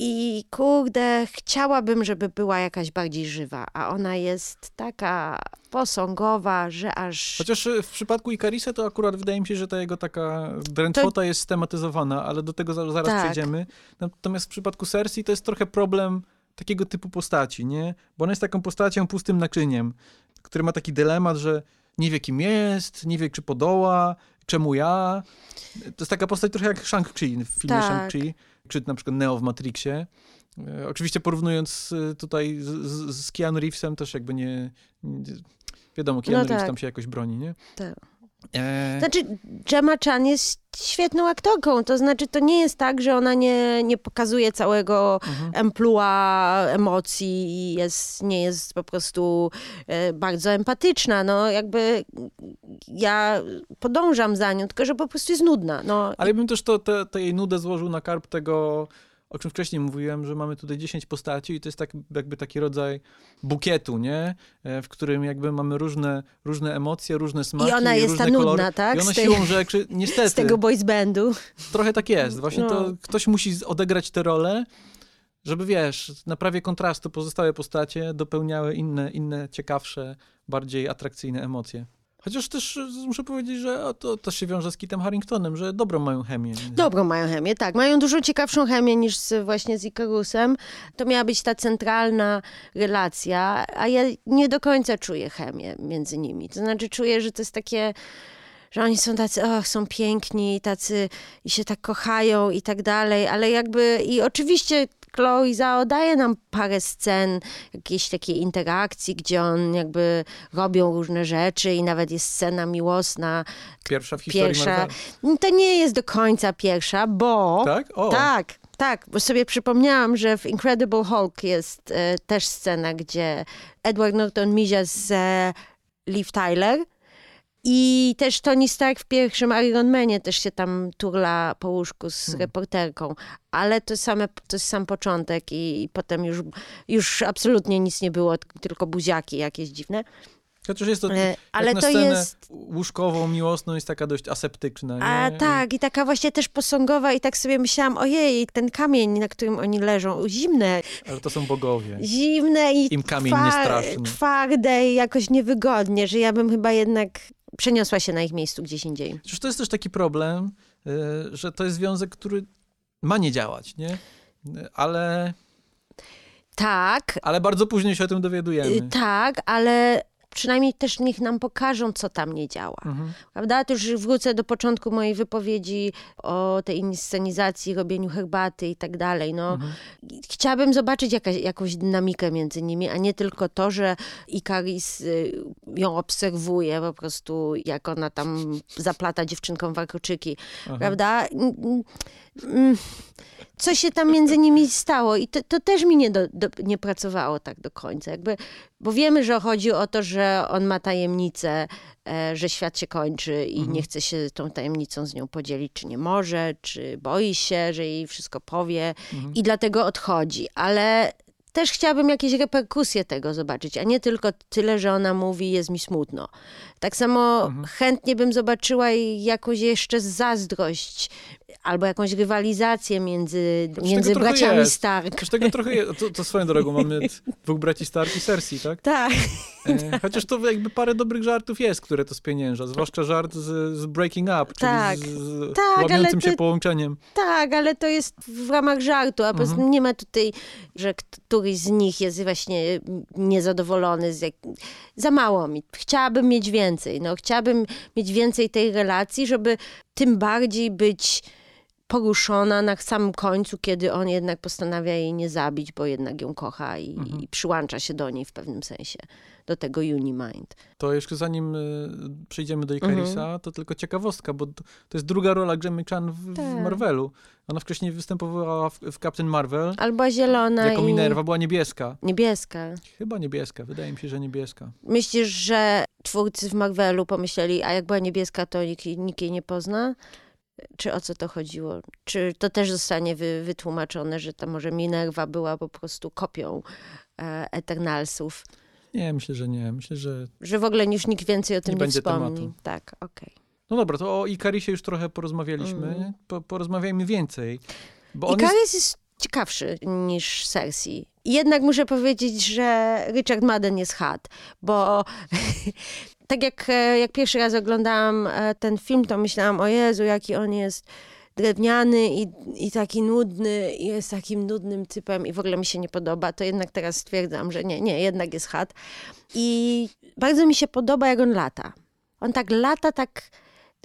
I kurde, chciałabym, żeby była jakaś bardziej żywa, a ona jest taka posągowa, że aż... Chociaż e, w przypadku Ikarisa to akurat wydaje mi się, że ta jego taka drętwota to... jest stematyzowana, ale do tego zaraz tak. przejdziemy. Natomiast w przypadku Cersei to jest trochę problem takiego typu postaci, nie? Bo ona jest taką postacią pustym naczyniem, który ma taki dylemat, że nie wie kim jest, nie wie czy podoła, czemu ja. To jest taka postać trochę jak Shang-Chi w filmie tak. Shang-Chi czy na przykład Neo w Matrixie. E, oczywiście porównując e, tutaj z, z Keanu Reevesem też jakby nie, nie wiadomo, Keanu no Reeves tak. tam się jakoś broni, nie? Tak. E... Znaczy, Gemma Chan jest świetną aktorką, to znaczy to nie jest tak, że ona nie, nie pokazuje całego mhm. emplua emocji i jest, nie jest po prostu e, bardzo empatyczna, no jakby ja podążam za nią, tylko że po prostu jest nudna. No. Ale bym też to, te, te jej nudę złożył na karp tego o czym wcześniej mówiłem, że mamy tutaj 10 postaci i to jest tak, jakby taki rodzaj bukietu, nie? E, w którym jakby mamy różne, różne emocje, różne smaki, I ona jest różne ta kolory. nudna, tak? I ona tej, siłą rzeczy, niestety... Z tego boys bandu. Trochę tak jest. Właśnie no. to ktoś musi odegrać tę rolę, żeby wiesz, na prawie kontrastu pozostałe postacie dopełniały inne, inne ciekawsze, bardziej atrakcyjne emocje. Chociaż też e, muszę powiedzieć, że to też się wiąże z Kitem Harringtonem, że dobrą mają chemię. Dobrą mają chemię, tak. Mają dużo ciekawszą chemię niż z, właśnie z Ikarusem. To miała być ta centralna relacja, a ja nie do końca czuję chemię między nimi. To znaczy czuję, że to jest takie że oni są tacy, och, są piękni, tacy i się tak kochają i tak dalej, ale jakby i oczywiście Chloe Zhao daje nam parę scen, jakiejś takiej interakcji, gdzie on jakby robią różne rzeczy i nawet jest scena miłosna. Pierwsza w historii Pierwsza. To nie jest do końca pierwsza, bo... Tak? O. Tak. Tak, bo sobie przypomniałam, że w Incredible Hulk jest e, też scena, gdzie Edward Norton mizia z e, Liv Tyler, i też Tony Stark w pierwszym Iron Manie też się tam turla po łóżku z hmm. reporterką, ale to, same, to jest sam początek i, i, potem już, już absolutnie nic nie było, tylko buziaki jakieś dziwne. Chociaż jest to, e, ale to jest łóżkową, miłosną, jest taka dość aseptyczna. Nie? A tak, i taka właśnie też posągowa i tak sobie myślałam, ojej, ten kamień, na którym oni leżą, zimne. Ale to są bogowie. Zimne i Im kamień twa- nie straszny. twarde i jakoś niewygodnie, że ja bym chyba jednak przeniosła się na ich miejscu gdzieś indziej. Przecież to jest też taki problem, y, że to jest związek, który ma nie działać, nie? Ale tak. Ale bardzo później się o tym dowiadujemy. Y, tak, ale przynajmniej też niech nam pokażą, co tam nie działa. Mhm. Prawda? To już wrócę do początku mojej wypowiedzi o tej inscenizacji, robieniu herbaty i tak dalej. No, mhm. Chciałabym zobaczyć jakaś, jakąś dynamikę między nimi, a nie tylko to, że Ikaris y, ją obserwuje po prostu, jak ona tam zaplata dziewczynką warkoczyki. Prawda? Co się tam między nimi stało i to, to też mi nie, do, do, nie pracowało tak do końca. Jakby, bo wiemy, że chodzi o to, że on ma tajemnicę, e, że świat się kończy i mhm. nie chce się tą tajemnicą z nią podzielić, czy nie może, czy boi się, że jej wszystko powie mhm. i dlatego odchodzi. Ale też chciałabym jakieś reperkusje tego zobaczyć, a nie tylko tyle, że ona mówi, jest mi smutno. Tak samo mhm. chętnie bym zobaczyła jakąś jeszcze zazdrość albo jakąś rywalizację między, między braciami jest. Stark. Przecież tego trochę jest. To, to swoją drogą mamy dwóch braci Stark i Cersei, tak? Tak. E, chociaż to jakby parę dobrych żartów jest, które to spienięża. Zwłaszcza żart z, z Breaking Up, tak. czyli z, z tak, łamiącym się połączeniem. Tak, ale to jest w ramach żartu, a po prostu mhm. nie ma tutaj, że któryś z nich jest właśnie niezadowolony. Z jak... Za mało mi. Chciałabym mieć więcej. No, chciałabym mieć więcej tej relacji, żeby tym bardziej być poruszona na samym końcu, kiedy on jednak postanawia jej nie zabić, bo jednak ją kocha i, mhm. i przyłącza się do niej w pewnym sensie, do tego Unimind. To jeszcze zanim y, przejdziemy do Icarisa, mhm. to tylko ciekawostka, bo to, jest druga rola Grammy Chan w, tak. w, Marvelu. Ona wcześniej występowała w, w Captain Marvel. Albo zielona Jako i... Minerva, była niebieska. Niebieska. Chyba niebieska, wydaje mi się, że niebieska. Myślisz, że twórcy w Marvelu pomyśleli, a jak była niebieska, to nikt, nikt jej nie pozna? Czy o co to chodziło? Czy to też zostanie wy, wytłumaczone, że ta może Minerva była po prostu kopią e, Eternalsów? Nie, myślę, że nie. Myślę, że... Że w ogóle już nikt więcej o tym nie, nie wspomni. Tematu. Tak, okej. Okay. No dobra, to o Ikarisie już trochę porozmawialiśmy. Mm. Po, porozmawiajmy więcej. Bo Ikaris jest... jest ciekawszy niż Cersei. Jednak muszę powiedzieć, że Richard Madden jest had, bo tak jak, e, jak pierwszy raz oglądałam e, ten film, to myślałam, o Jezu, jaki on jest drewniany i, i taki nudny, i jest takim nudnym typem i w ogóle mi się nie podoba, to jednak teraz stwierdzam, że nie, nie, jednak jest chat. I bardzo mi się podoba, jak on lata. On tak lata, tak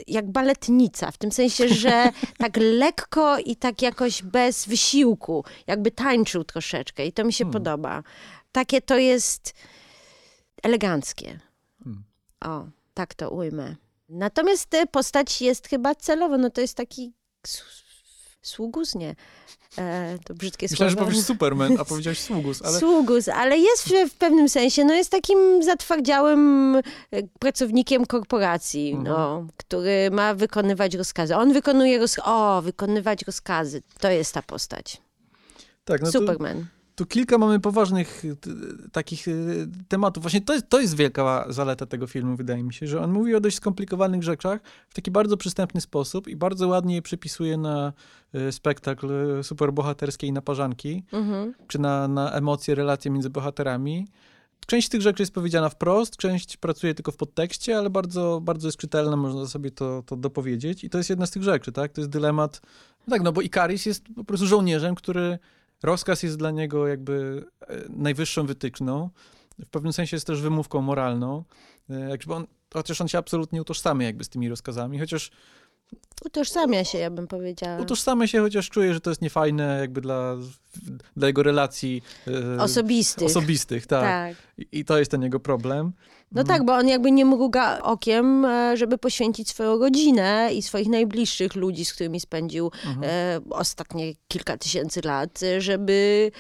jak baletnica, w tym sensie, że tak lekko i tak jakoś bez wysiłku, jakby tańczył troszeczkę i to mi się hmm. podoba. Takie to jest eleganckie. Hmm. O, tak to ujmę. Natomiast postać jest chyba celowo, no to jest taki sługus, nie. E, to brzydkie Myślałem, słowo. że powiesz Superman, a powiedziałeś sługus. Ale... Sługus, ale jest w, w, pewnym sensie, no jest takim zatwardziałym e, pracownikiem korporacji, mhm. no, który ma wykonywać rozkazy. On wykonuje rozkazy. O, wykonywać rozkazy. To jest ta postać. Tak, no Superman. Tu kilka mamy poważnych takich y, tematów. Właśnie to jest, to jest wielka zaleta tego filmu, wydaje mi się, że on mówi o dość skomplikowanych rzeczach w taki bardzo przystępny sposób i bardzo ładnie je przepisuje na y, spektakl superbohaterskiej naparzanki, mhm. czy na, na emocje, relacje między bohaterami. Część tych rzeczy jest powiedziana wprost, część pracuje tylko w podtekście, ale bardzo, bardzo jest czytelna, można sobie to, to dopowiedzieć. I to jest jedna z tych rzeczy, tak? To jest dylemat. No tak, no bo Ikaris jest po prostu żołnierzem, który Rozkaz jest dla niego jakby e, najwyższą wytyczną. W pewnym sensie jest też wymówką moralną. E, jakby on, chociaż on się absolutnie utożsamia jakby z tymi rozkazami, chociaż Utożsamia się, ja bym powiedziała. Utożsamia się, chociaż czuje, że to jest niefajne jakby dla, dla jego relacji e, osobistych. Osobistych, tak. tak. I, I, to jest ten jego problem. No tak, bo on jakby nie mruga okiem, e, żeby poświęcić swoją rodzinę i swoich najbliższych ludzi, z którymi spędził mhm. e, ostatnie kilka tysięcy lat, żeby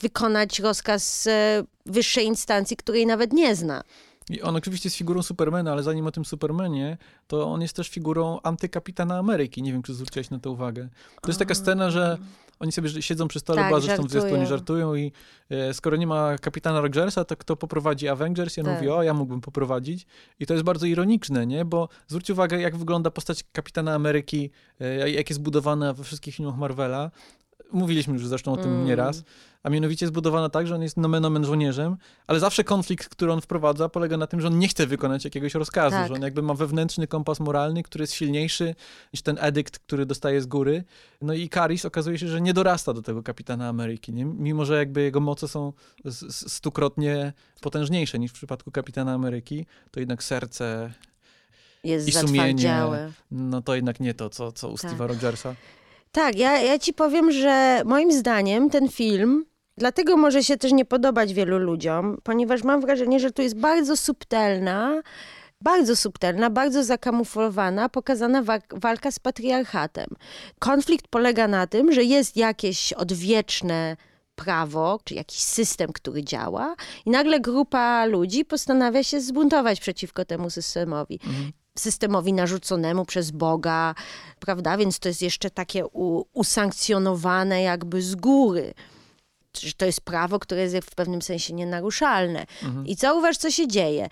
wykonać rozkaz e, wyższej instancji, której nawet nie zna. I on oczywiście jest figurą Supermana, ale zanim o tym Supermanie, to on jest też figurą antykapitana Ameryki. Nie wiem, czy zwróciłeś na to uwagę. To jest taka scena, że oni sobie siedzą przy stole, tak, bo zresztą w zwiastunie żartują i e, skoro nie ma kapitana Rogersa, to kto poprowadzi Avengers? Ja tak. mówię, o, ja mógłbym poprowadzić. I to jest bardzo ironiczne, nie? Bo zwróćcie uwagę, jak wygląda postać kapitana Ameryki, e, jak jest budowana we wszystkich filmach Marvela. Mówiliśmy już zresztą o tym mm. nieraz a mianowicie zbudowana tak, że on jest nomen omen żołnierzem, ale zawsze konflikt, który on wprowadza, polega na tym, że on nie chce wykonać jakiegoś rozkazu, tak. że on jakby ma wewnętrzny kompas moralny, który jest silniejszy niż ten edykt, który dostaje z góry. No i Karis okazuje się, że nie dorasta do tego kapitana Ameryki, nie? mimo że jakby jego moce są stukrotnie potężniejsze niż w przypadku kapitana Ameryki, to jednak serce jest i sumienie, no to jednak nie to, co, co u tak. Steve'a Rogersa. Tak, ja, ja ci powiem, że moim zdaniem ten film Dlatego może się też nie podobać wielu ludziom, ponieważ mam wrażenie, że tu jest bardzo subtelna, bardzo subtelna, bardzo zakamuflowana, pokazana wa walka z patriarchatem. Konflikt polega na tym, że jest jakieś odwieczne prawo, czy jakiś system, który działa, i nagle grupa ludzi postanawia się zbuntować przeciwko temu systemowi. Mhm systemowi narzuconemu przez Boga, prawda? Więc to jest jeszcze takie usankcjonowane jakby z góry że to jest prawo, które jest w pewnym sensie nienaruszalne. Mhm. I zauważ, co się dzieje.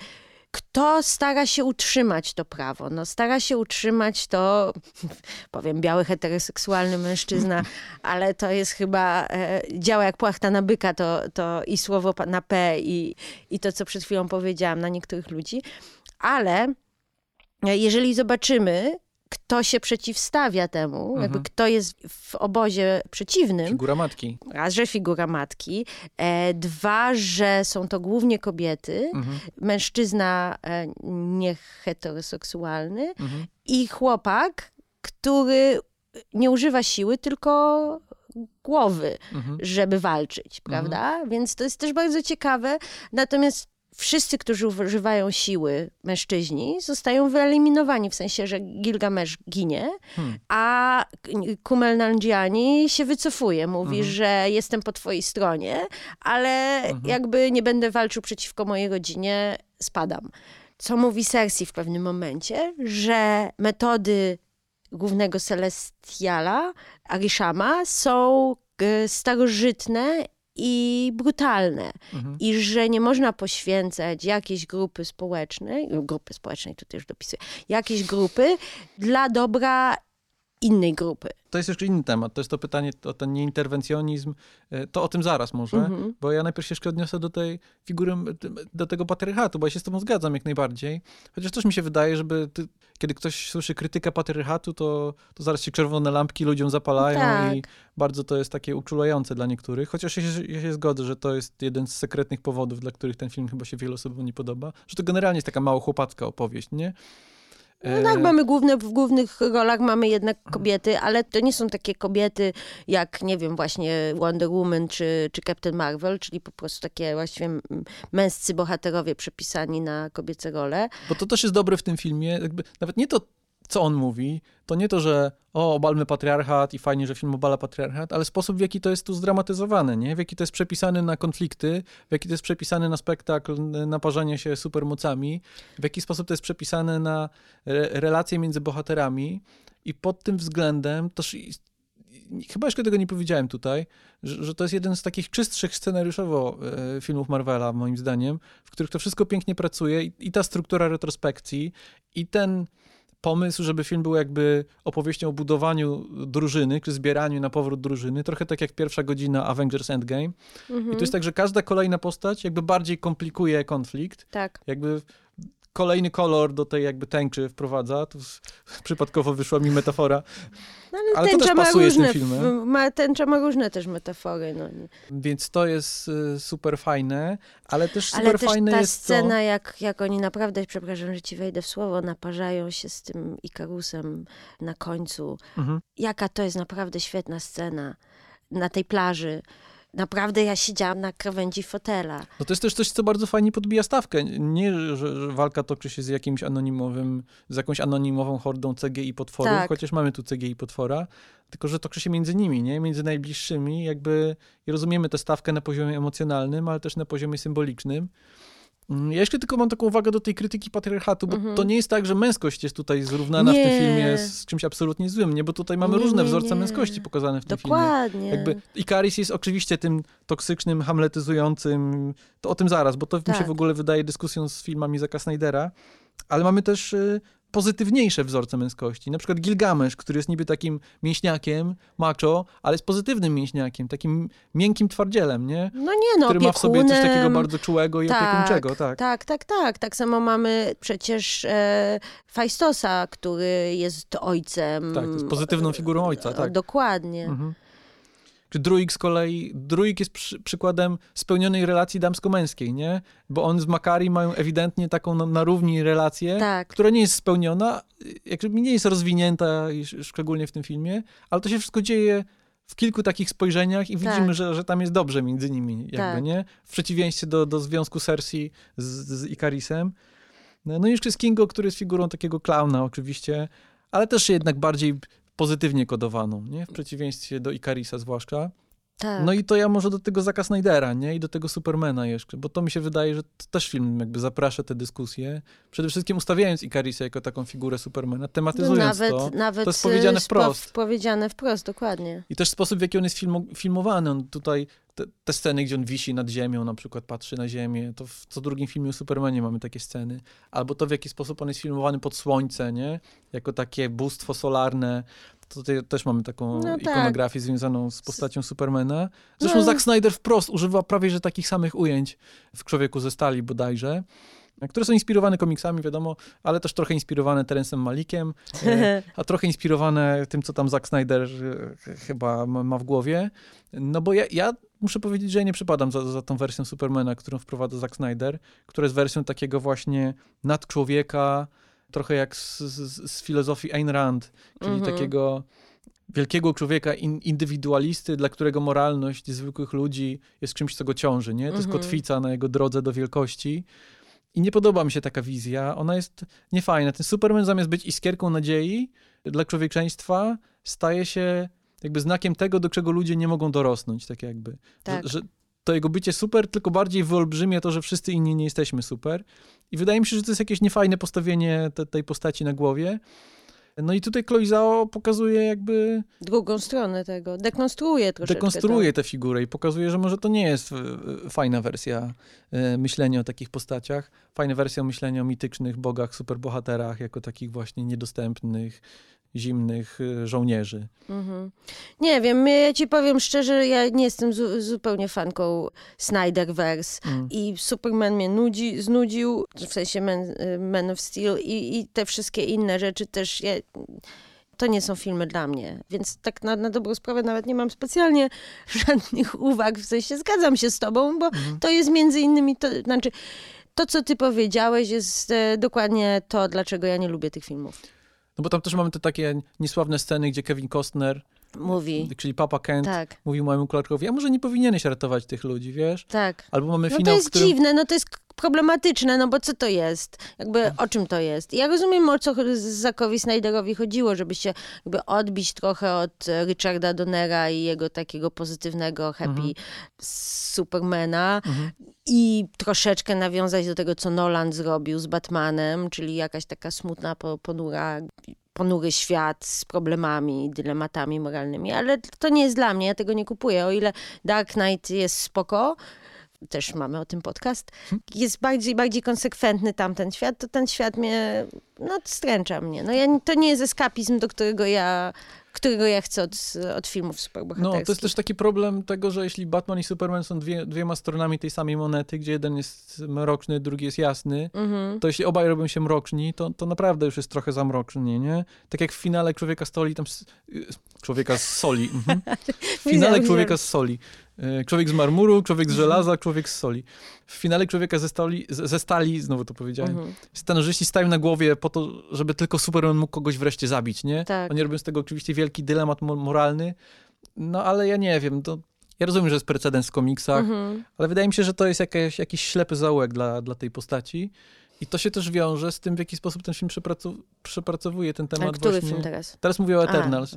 Kto stara się utrzymać to prawo? No, stara się utrzymać to, powiem, biały heteroseksualny mężczyzna, ale to jest chyba, e, działa jak płachta na byka, to, to i słowo na P, i, i to, co przed chwilą powiedziałam na niektórych ludzi. Ale jeżeli zobaczymy, kto się przeciwstawia temu, mhm. jakby kto jest w obozie przeciwnym. Figura matki. Raz, że figura matki. E, dwa, że są to głównie kobiety. Mhm. Mężczyzna e, nieheteroseksualny mhm. i chłopak, który nie używa siły, tylko głowy, mhm. żeby walczyć, prawda? Mhm. Więc to jest też bardzo ciekawe. Natomiast wszyscy, którzy używają siły, mężczyźni, zostają wyeliminowani, w sensie, że Gilgamesz ginie, hmm. a Kumel Nanjiani się wycofuje. Mówi, mhm. że jestem po twojej stronie, ale mhm. jakby nie będę walczył przeciwko mojej rodzinie, spadam. Co mówi Cersei w pewnym momencie, że metody głównego Celestiala, Arishama, są e, starożytne i brutalne. Mhm. I że nie można poświęcać jakiejś grupy społecznej, grupy społecznej to też dopisuję, jakiejś grupy dla dobra innej grupy. To jest jeszcze inny temat. To jest to pytanie o ten nieinterwencjonizm. E, to o tym zaraz może, mhm. bo ja najpierw się jeszcze odniosę do tej figury, do tego patriarchatu, bo ja się z tobą zgadzam jak najbardziej. Chociaż też mi się wydaje, żeby ty, kiedy ktoś słyszy krytykę patriarchatu, to, to zaraz się czerwone lampki ludziom zapalają tak. i bardzo to jest takie uczulające dla niektórych. Chociaż ja się, ja się zgodzę, że to jest jeden z sekretnych powodów, dla których ten film chyba się wielu osobom nie podoba. Że to generalnie jest taka mało chłopacka opowieść, nie? No tak, mamy główne, w głównych rolach mamy jednak kobiety, ale to nie są takie kobiety jak, nie wiem, właśnie Wonder Woman czy, czy Captain Marvel, czyli po prostu takie właściwie męscy bohaterowie przepisani na kobiece role. Bo to też jest dobre w tym filmie, jakby nawet nie to co on mówi, to nie to, że o, obalmy patriarchat i fajnie, że film obala patriarchat, ale sposób, w jaki to jest tu zdramatyzowane, nie? W jaki to jest przepisane na konflikty, w jaki to jest przepisane na spektakl naparzania się supermocami, w jaki sposób to jest przepisane na re relacje między bohaterami i pod tym względem też chyba jeszcze tego nie powiedziałem tutaj, że, że, to jest jeden z takich czystszych scenariuszowo e, filmów Marvela, moim zdaniem, w których to wszystko pięknie pracuje i, i ta struktura retrospekcji, i ten pomysł, żeby film był jakby opowieścią o budowaniu drużyny, czy zbieraniu na powrót drużyny, trochę tak jak pierwsza godzina Avengers Endgame. Mhm. I to jest tak, że każda kolejna postać jakby bardziej komplikuje konflikt. Tak. Jakby kolejny kolor do tej jakby tęczy wprowadza. Tu przypadkowo wyszła mi metafora. No, ale, ale to też pasuje różne, z tym filmem. Ma, tęcza ma różne też metafory. No. Więc to jest y, super fajne, ale też super ale też fajne ta jest scena, to... jak, jak oni naprawdę, przepraszam, że ci wejdę w słowo, naparzają się z tym Ikarusem na końcu. Mhm. Jaka to jest naprawdę świetna scena na tej plaży naprawdę ja siedziałam na krawędzi fotela. No to jest też coś, co bardzo fajnie podbija stawkę. Nie, że, że walka toczy się z jakimś anonimowym, z jakąś anonimową hordą CGI potworów, tak. chociaż mamy tu CGI potwora, tylko że toczy się między nimi, nie? Między najbliższymi, jakby i rozumiemy tę stawkę na poziomie emocjonalnym, ale też na poziomie symbolicznym. Mm, ja jeszcze tylko mam taką uwagę do tej krytyki patriarchatu, bo mhm. to nie jest tak, że męskość jest tutaj zrównana nie. w tym filmie z czymś absolutnie złym, nie? Bo tutaj mamy nie, różne nie, wzorce męskości pokazane w tym Dokładnie. filmie. Jakby Ikaris jest oczywiście tym toksycznym, hamletyzującym, to o tym zaraz, bo to tak. mi się tak. w ogóle wydaje dyskusją z filmami Zaka Snydera, ale mamy też y, pozytywniejsze wzorce męskości. Na przykład Gilgamesz, który jest niby takim mięśniakiem, macho, ale jest pozytywnym mięśniakiem, takim miękkim twardzielem, nie? No nie no, Który ma w sobie coś takiego bardzo czułego i tak, opiekuńczego, tak. Tak, tak, tak. Tak samo mamy przecież e, Fajstosa, który jest ojcem. Tak, jest pozytywną figurą ojca, tak. Dokładnie. Mhm. Czy Druig z kolei, Druig jest przy, przykładem spełnionej relacji damsko-męskiej, nie? Bo on z Makari mają ewidentnie taką na, na równi relację, tak. która nie jest spełniona, jakby nie jest rozwinięta, szczególnie w tym filmie, ale to się wszystko dzieje w kilku takich spojrzeniach i widzimy, tak. że, że tam jest dobrze między nimi, jakby, tak. nie? W przeciwieństwie do, do związku Cersei z, z Ikarisem. No, no i jeszcze z Kingo, który jest figurą takiego klauna oczywiście, ale też jednak bardziej pozytywnie kodowaną, nie? W przeciwieństwie do Ikarisa zwłaszcza. Tak. No i to ja może do tego Zaka Snydera, nie? I do tego Supermana jeszcze, bo to mi się wydaje, że to też film jakby zaprasza te dyskusje. Przede wszystkim ustawiając Ikarisa jako taką figurę Supermana, tematyzując no nawet, to. Nawet to jest powiedziane wprost. Powiedziane wprost, dokładnie. I też sposób, w jaki on jest filmowany. On tutaj te, te, sceny, gdzie on wisi nad ziemią, na przykład patrzy na ziemię, to w co drugim filmie o Supermanie mamy takie sceny. Albo to, w jaki sposób on jest filmowany pod słońce, nie? Jako takie bóstwo solarne. Tutaj też mamy taką no tak. ikonografię związaną z postacią Supermana. Zresztą no. Zack Snyder wprost używa prawie że takich samych ujęć w Człowieku ze stali bodajże które są inspirowane komiksami, wiadomo, ale też trochę inspirowane Terencem Malikiem, e, a trochę inspirowane tym, co tam Zack Snyder e, chyba ma w głowie. No bo ja, ja muszę powiedzieć, że ja nie przypadam za, za tą wersją Supermana, którą wprowadza Zack Snyder, która jest wersją takiego właśnie nadczłowieka, trochę jak z, z, z filozofii Ayn Rand, czyli mhm. takiego wielkiego człowieka in, indywidualisty, dla którego moralność zwykłych ludzi jest czymś, co go ciąży, nie? To jest mhm. kotwica na jego drodze do wielkości. I nie podoba mi się taka wizja. Ona jest niefajna. Ten Superman zamiast być iskierką nadziei dla człowieczeństwa, staje się jakby znakiem tego, do czego ludzie nie mogą dorosnąć, tak jakby. Tak. Że, że to jego bycie super tylko bardziej wyolbrzymia to, że wszyscy inni nie jesteśmy super. I wydaje mi się, że to jest jakieś niefajne postawienie te, tej postaci na głowie. No i tutaj Chloe Zhao pokazuje jakby... Drugą stronę tego, dekonstruuje troszeczkę. Dekonstruuje tę figurę i pokazuje, że może to nie jest e, fajna wersja e, myślenia o takich postaciach, fajna wersja myślenia o mitycznych bogach, superbohaterach, jako takich właśnie niedostępnych, zimnych y, żołnierzy. Mhm. Nie wiem, ja ci powiem szczerze, ja nie jestem zu zupełnie fanką Snyderverse mm. i Superman mnie nudzi, znudził, w sensie Man, y, Man of Steel i, i, te wszystkie inne rzeczy też. Ja, to nie są filmy dla mnie, więc tak na, na dobrą sprawę nawet nie mam specjalnie żadnych uwag, w sensie zgadzam się z tobą, bo mm. to jest między innymi, to znaczy to, co ty powiedziałeś, jest e, dokładnie to, dlaczego ja nie lubię tych filmów. No bo tam też mamy te takie niesławne sceny, gdzie Kevin Costner mówi. Czyli Papa Kent tak. mówi mojemu Clarkowi, a może nie powinieneś ratować tych ludzi, wiesz? Tak. Albo mamy no finał, to jest dziwne, no to jest problematyczne, no bo co to jest? Jakby o czym to jest? Ja rozumiem, o co Zakowi Snyderowi chodziło, żeby się jakby odbić trochę od Richarda Donnera i jego takiego pozytywnego, happy mhm. Supermana mhm. i troszeczkę nawiązać do tego, co Nolan zrobił z Batmanem, czyli jakaś taka smutna, ponura ponury świat z problemami, dylematami moralnymi, ale to nie jest dla mnie, ja tego nie kupuję. O ile Dark Knight jest spoko, też mamy o tym podcast, jest bardziej, bardziej konsekwentny tamten świat, to ten świat mnie, no stręcza mnie. No ja, to nie jest eskapizm, do którego ja którego ja chcę od, od filmów superbohaterskich. No, to jest też taki problem tego, że jeśli Batman i Superman są dwie, dwiema stronami tej samej monety, gdzie jeden jest mroczny, drugi jest jasny, mhm. to jeśli obaj robią się mroczni, to, to naprawdę już jest trochę zamrocznie, nie? Tak jak w finale Człowieka Stoli, tam... Człowieka z soli. Mhm. W finale Człowieka z soli. E, człowiek z marmuru, człowiek z mhm. żelaza, człowiek z soli. W finale Człowieka ze stali, ze stali znowu to powiedziałem, mhm. scenarzyści stają na głowie po to, żeby tylko Superman mógł kogoś wreszcie zabić, nie? Tak. Oni robią z tego oczywiście wielki dylemat moralny, no ale ja nie wiem, to ja rozumiem, że jest precedens w komiksach, mhm. ale wydaje mi się, że to jest jakieś, jakiś ślepy zaułek dla, dla tej postaci. I to się też wiąże z tym, w jaki sposób ten film przepracow przepracowuje ten temat. A który właśnie. film teraz? Teraz mówię o Eternals.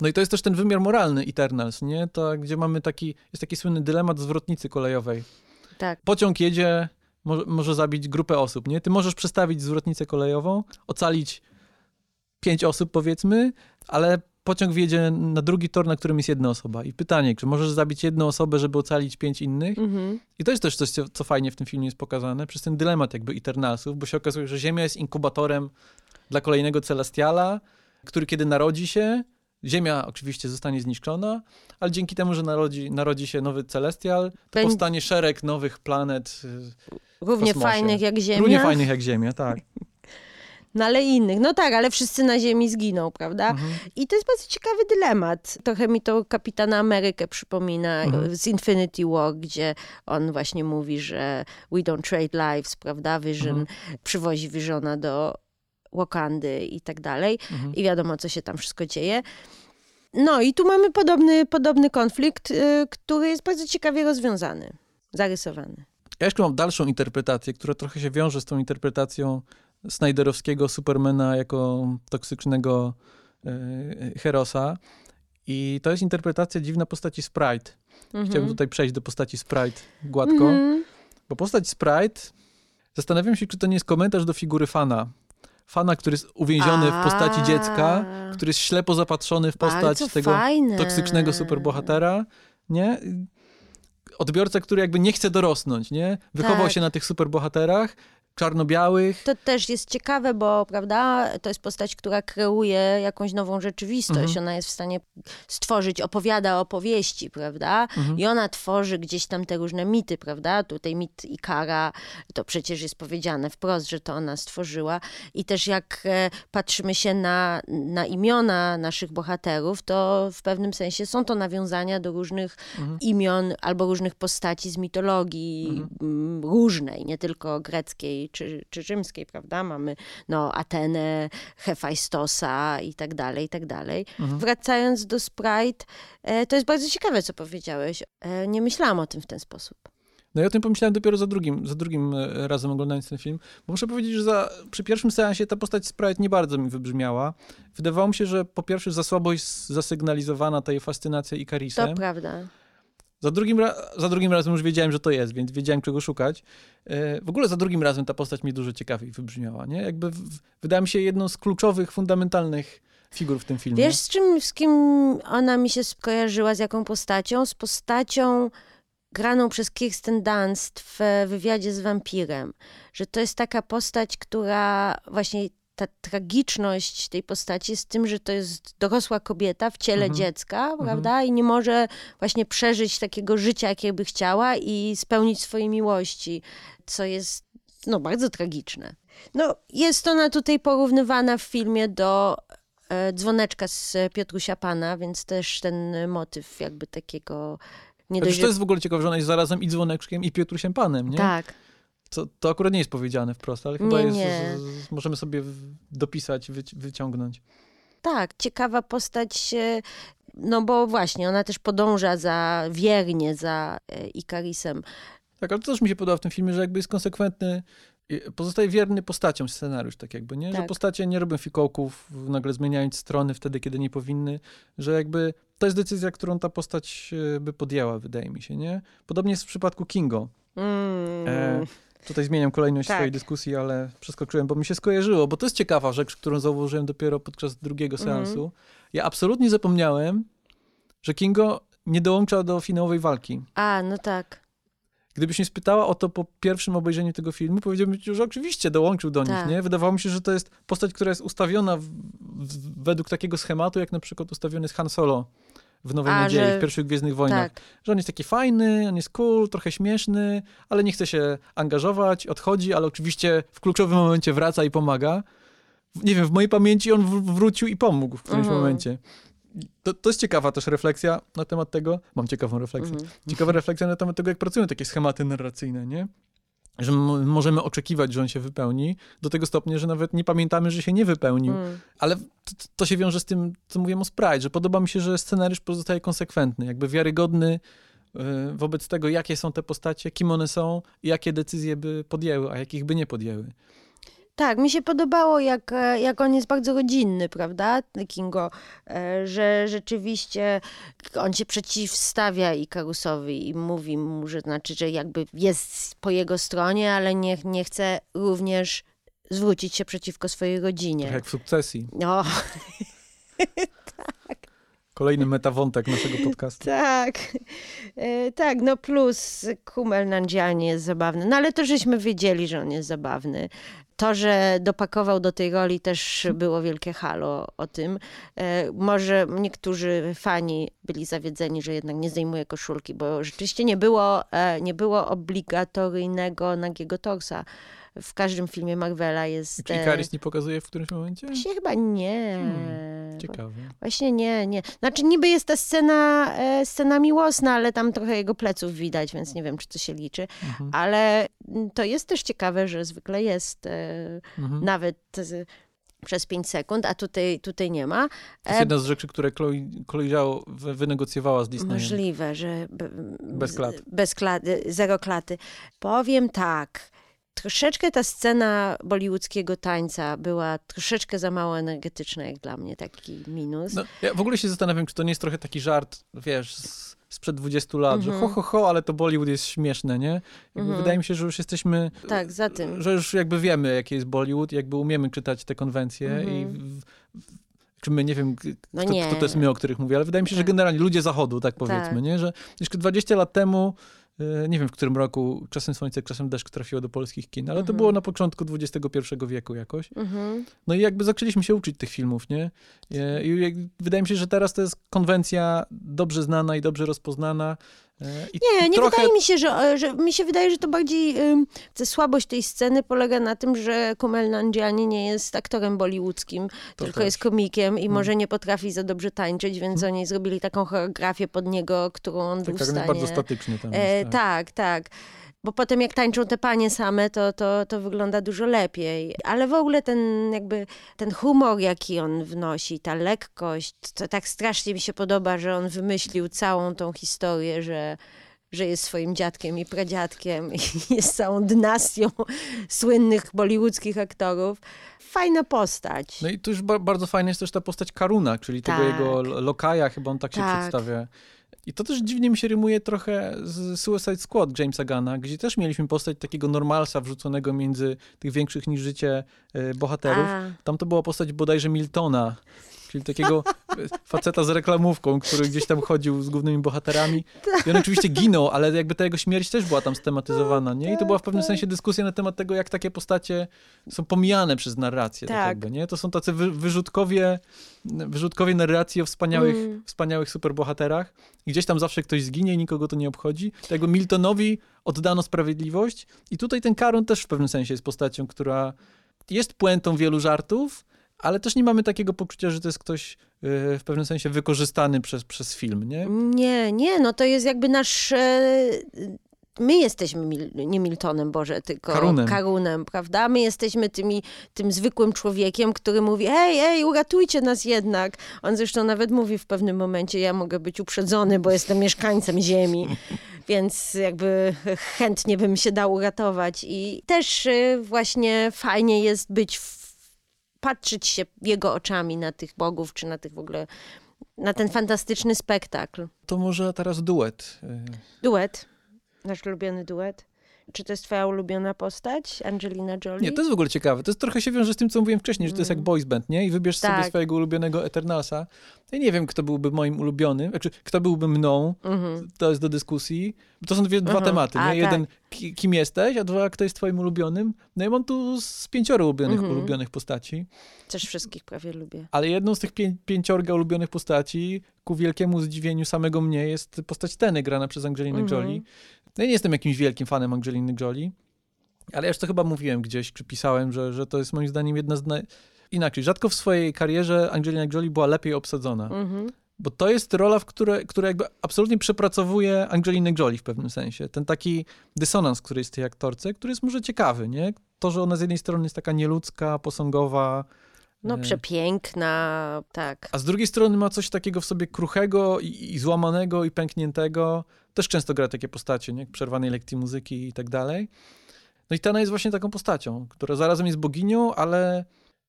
No i to jest też ten wymiar moralny Eternals, nie? To, gdzie mamy taki, jest taki słynny dylemat zwrotnicy kolejowej. Tak. Pociąg jedzie może, może zabić grupę osób, nie? Ty możesz przestawić zwrotnicę kolejową, ocalić pięć osób powiedzmy, ale pociąg wjedzie na drugi tor, na którym jest jedna osoba. I pytanie, czy możesz zabić jedną osobę, żeby ocalić pięć innych? Mhm. I to jest też coś, co fajnie w tym filmie jest pokazane, przez ten dylemat jakby Eternalsów, bo się okazuje, że Ziemia jest inkubatorem dla kolejnego Celestiala, który kiedy narodzi się, Ziemia oczywiście zostanie zniszczona, ale dzięki temu, że narodzi, narodzi się nowy Celestial, to powstanie szereg nowych planet. Równie fajnych jak Ziemia. Równie fajnych jak Ziemia, tak. No ale innych. No tak, ale wszyscy na Ziemi zginą, prawda? Mhm. I to jest bardzo ciekawy dylemat. Trochę mi to Kapitana Amerykę przypomina mhm. z Infinity War, gdzie on właśnie mówi, że we don't trade lives, prawda? Vision mhm. przywozi Visiona do Wakandy i tak dalej. Mhm. I wiadomo, co się tam wszystko dzieje. No i tu mamy podobny, podobny konflikt, y, który jest bardzo ciekawie rozwiązany, zarysowany. Ja jeszcze mam dalszą interpretację, która trochę się wiąże z tą interpretacją Snyderowskiego Supermana jako toksycznego y, Herosa. I to jest interpretacja dziwna postaci Sprite. Mhm. Chciałbym tutaj przejść do postaci Sprite gładko. Mhm. Bo postać Sprite, zastanawiam się, czy to nie jest komentarz do figury fana fana, który jest uwięziony w postaci dziecka, który jest ślepo zapatrzony w postać tego fajne. toksycznego superbohatera, nie? Odbiorca, który jakby nie chce dorosnąć, nie? Wychował tak. się na tych superbohaterach, czarno-białych. To też jest ciekawe, bo prawda, to jest postać, która kreuje jakąś nową rzeczywistość. Mhm. Ona jest w stanie stworzyć, opowiada opowieści, prawda? Mhm. I ona tworzy gdzieś tam te różne mity, prawda? Tutaj mit Ikara, to przecież jest powiedziane wprost, że to ona stworzyła. I też jak e, patrzymy się na, na imiona naszych bohaterów, to w pewnym sensie są to nawiązania do różnych mhm. imion albo różnych postaci z mitologii mhm. różnej, nie tylko greckiej czy, czy rzymskiej, prawda? Mamy no, Atenę, Hefajstosa i tak dalej, i tak dalej. Mhm. Wracając do Sprite, e, to jest bardzo ciekawe, co powiedziałeś. E, nie myślałam o tym w ten sposób. No ja o tym pomyślałem dopiero za drugim, za drugim e, razem oglądając ten film, bo muszę powiedzieć, że za, przy pierwszym seansie ta postać Sprite nie bardzo mi wybrzmiała. Wydawało mi się, że po pierwsze za słabo jest zasygnalizowana ta jej fascynacja Ikarisem. To prawda. Za drugim, za drugim razem już wiedziałem, że to jest, więc wiedziałem, czego szukać. E, w ogóle za drugim razem ta postać mi dużo ciekawiej wybrzmiała, nie? Jakby w, wydała mi się jedną z kluczowych, fundamentalnych figur w tym filmie. Wiesz, z czym, z kim ona mi się skojarzyła, z jaką postacią? Z postacią graną przez Kirsten Dunst w wywiadzie z wampirem. Że to jest taka postać, która właśnie ta tragiczność tej postaci jest tym, że to jest dorosła kobieta w ciele mhm. dziecka, mhm. prawda? I nie może właśnie przeżyć takiego życia, jakie by chciała i spełnić swojej miłości, co jest no, bardzo tragiczne. No, jest ona tutaj porównywana w filmie do e, dzwoneczka z Piotrusia Pana, więc też ten motyw jakby takiego... Nie dość, to jest w ogóle ciekawe, że ona jest zarazem i dzwoneczkiem, i Piotrusiem Panem, nie? Tak. To, to akurat nie jest powiedziane wprost, ale chyba nie, jest, nie. Z, z, możemy sobie dopisać, wyci wyciągnąć. Tak, ciekawa postać, no bo właśnie, ona też podąża za, wiernie za e, Ikarisem. Tak, ale to też mi się podoba w tym filmie, że jakby jest konsekwentny, pozostaje wierny postaciom scenariusz, tak jakby, nie? Tak. Że postacie nie robią fikołków, nagle zmieniając strony wtedy, kiedy nie powinny, że jakby to jest decyzja, którą ta postać e, by podjęła, wydaje mi się, nie? Podobnie jest w przypadku Kingo. Mm. E, Tutaj zmieniam kolejność tak. swojej dyskusji, ale przeskoczyłem, bo mi się skojarzyło, bo to jest ciekawa rzecz, którą zauważyłem dopiero podczas drugiego mhm. seansu. Mm. Ja absolutnie zapomniałem, że Kingo nie dołącza do finałowej walki. A, no tak. Gdybyś mnie spytała o to po pierwszym obejrzeniu tego filmu, powiedziałbym ci, że oczywiście dołączył do tak. nich, nie? Wydawało mi się, że to jest postać, która jest ustawiona w, w, według takiego schematu, jak na przykład ustawiony jest Han Solo w Nowej A, Nadziei, że... w pierwszych Gwiezdnych Wojnach. Tak. Że on jest taki fajny, on jest cool, trochę śmieszny, ale nie chce się angażować, odchodzi, ale oczywiście w kluczowym momencie wraca i pomaga. Nie wiem, w mojej pamięci on wrócił i pomógł w którymś mhm. momencie. To, to jest ciekawa też refleksja na temat tego. Mam ciekawą refleksję. Mhm. Ciekawa refleksja na temat tego, jak pracują takie schematy narracyjne, nie? Że możemy oczekiwać, że on się wypełni, do tego stopnia, że nawet nie pamiętamy, że się nie wypełnił. Mm. Ale to, to, się wiąże z tym, co mówiłem o Sprite, że podoba mi się, że scenariusz pozostaje konsekwentny, jakby wiarygodny y, wobec tego, jakie są te postacie, kim one są i jakie decyzje by podjęły, a jakich by nie podjęły. Tak, mi się podobało, jak, e, jak on jest bardzo rodzinny, prawda, Kingo, e, że rzeczywiście on się przeciwstawia Ikarusowi i mówi mu, że znaczy, że jakby jest po jego stronie, ale nie, nie chce również zwrócić się przeciwko swojej rodzinie. Tak jak w sukcesji. No. tak. Kolejny metawątek naszego podcastu. Tak, e, tak, no plus Kumel Nandzianie jest zabawny, no ale to żeśmy wiedzieli, że on jest zabawny. To, że dopakował do tej roli też było wielkie halo o tym. E, może niektórzy fani byli zawiedzeni, że jednak nie zdejmuje koszulki, bo rzeczywiście nie było, e, nie było obligatoryjnego nagiego torsa w każdym filmie Marvela jest... Czy Ikaris nie pokazuje w którymś momencie? Właśnie chyba nie. Hmm, ciekawe. Właśnie nie, nie. Znaczy niby jest ta scena, e, scena miłosna, ale tam trochę jego pleców widać, więc nie wiem, czy to się liczy. Mhm. Ale to jest też ciekawe, że zwykle jest e, mhm. nawet przez 5 sekund, a tutaj, tutaj nie ma. To jest jedna z rzeczy, które Chloe Zhao wynegocjowała z Disneyem. Możliwe, że... Bez klat. Bez klaty, zero klaty. Powiem tak, troszeczkę ta scena bollywoodzkiego tańca była troszeczkę za mało energetyczna, jak dla mnie, taki minus. No, ja w ogóle się zastanawiam, czy to nie jest trochę taki żart, wiesz, z, sprzed 20 lat, mm -hmm. że ho, ho, ho, ale to Bollywood jest śmieszne, nie? Mm -hmm. Wydaje mi się, że już jesteśmy... Tak, za tym. Że już jakby wiemy, jaki jest Bollywood, jakby umiemy czytać te konwencje mm -hmm. i... W, czy my, nie wiem, no kto, nie. kto, to jest my, o których mówię, ale wydaje mi się, tak. że generalnie ludzie zachodu, tak powiedzmy, tak. nie? Że jeszcze 20 lat temu nie wiem w którym roku Czasem Słońce, Czasem Deszcz trafiło do polskich kin, ale to mhm. było na początku XXI wieku jakoś. Mhm. No i jakby zaczęliśmy się uczyć tych filmów, nie? E, I wydaje mi się, że teraz to jest konwencja dobrze znana i dobrze rozpoznana. E, I nie, nie trochę... wydaje mi się, że, że mi się wydaje, że to bardziej y, słabość tej sceny polega na tym, że Kumel Nanjiani nie jest aktorem bollywoodzkim, to tylko też. jest komikiem i hmm. może nie potrafi za dobrze tańczyć, więc hmm. oni zrobili taką choreografię pod niego, którą on tak, był tak, w stanie. bardzo statyczny tam jest, e, tak. tak, tak. Bo potem jak tańczą te panie same, to, to, to wygląda dużo lepiej. Ale w ogóle ten jakby ten humor, jaki on wnosi, ta lekkość, to tak strasznie mi się podoba, że on wymyślił całą tą historię, że że jest swoim dziadkiem i pradziadkiem i jest całą dynastią słynnych bollywoodzkich aktorów. Fajna postać. No i tu już ba bardzo fajna jest też ta postać Karuna, czyli tak. tego jego lokaja, chyba on tak, tak. się przedstawia. I to też dziwnie mi się rymuje trochę z Suicide Squad Jamesa Gana, gdzie też mieliśmy postać takiego normalsa wrzuconego między tych większych niż życie e, bohaterów. A. Tam to była postać bodajże Miltona, czyli takiego faceta z reklamówką, który gdzieś tam chodził z głównymi bohaterami. I on oczywiście ginął, ale jakby ta jego śmierć też była tam stematyzowana, nie? I to była w pewnym tak. sensie dyskusja na temat tego, jak takie postacie są pomijane przez narrację, tak, tak jakby, nie? To są tacy wy, wyrzutkowie, wyrzutkowie narracji o wspaniałych, mm. wspaniałych superbohaterach i gdzieś tam zawsze ktoś zginie i nikogo to nie obchodzi. To jakby Miltonowi oddano sprawiedliwość i tutaj ten Karon też w pewnym sensie jest postacią, która jest puentą wielu żartów, ale też nie mamy takiego poczucia, że to jest ktoś y, w pewnym sensie wykorzystany przez, przez film, nie? Nie, nie, no to jest jakby nasz... E, my jesteśmy Mil nie Miltonem, Boże, tylko Karunem. Karunem, prawda? My jesteśmy tymi, tym zwykłym człowiekiem, który mówi, hej, hej, uratujcie nas jednak. On zresztą nawet mówi w pewnym momencie, ja mogę być uprzedzony, bo jestem mieszkańcem ziemi. Więc jakby chętnie bym się dał uratować. I też y, właśnie fajnie jest być w patrzeć się jego oczami na tych bogów, czy na tych w ogóle, na ten fantastyczny spektakl. To może teraz duet. Duet. Nasz ulubiony duet. Czy to jest twoja ulubiona postać, Angelina Jolie? Nie, to jest w ogóle ciekawe. To jest trochę się wiąże z tym, co mówiłem wcześniej, że to jest jak mm. boys band, nie? I wybierz tak. sobie swojego ulubionego Eternalsa. Ja nie wiem, kto byłby moim ulubionym, znaczy, kto byłby mną, mm-hmm. to jest do dyskusji. To są dwie, dwa mm-hmm. tematy, nie? A, Jeden, tak. kim jesteś, a dwa, kto jest twoim ulubionym. No ja mam tu z pięcioro ulubionych, mm-hmm. ulubionych postaci. Też wszystkich prawie lubię. Ale jedną z tych pię- pięciorga ulubionych postaci, ku wielkiemu zdziwieniu samego mnie, jest postać Teny, grana przez Angelinę mm-hmm. Jolie. No ja nie jestem jakimś wielkim fanem Angeliny Jolie, ale ja już to chyba mówiłem gdzieś, czy pisałem, że, że to jest moim zdaniem jedna z... Na... Inaczej, rzadko w swojej karierze Angelina Jolie była lepiej obsadzona. Mhm. Bo to jest rola, w które, która jakby absolutnie przepracowuje Angelinę Jolie w pewnym sensie. Ten taki dysonans, który jest w tej aktorce, który jest może ciekawy, nie? To, że ona z jednej strony jest taka nieludzka, posągowa, no, e, przepiękna, tak. A z drugiej strony ma coś takiego w sobie kruchego i, i złamanego i pękniętego. Też często gra takie postacie, nie? Przerwanej lekcji muzyki i tak dalej. No i Tena jest właśnie taką postacią, która zarazem jest boginią, ale...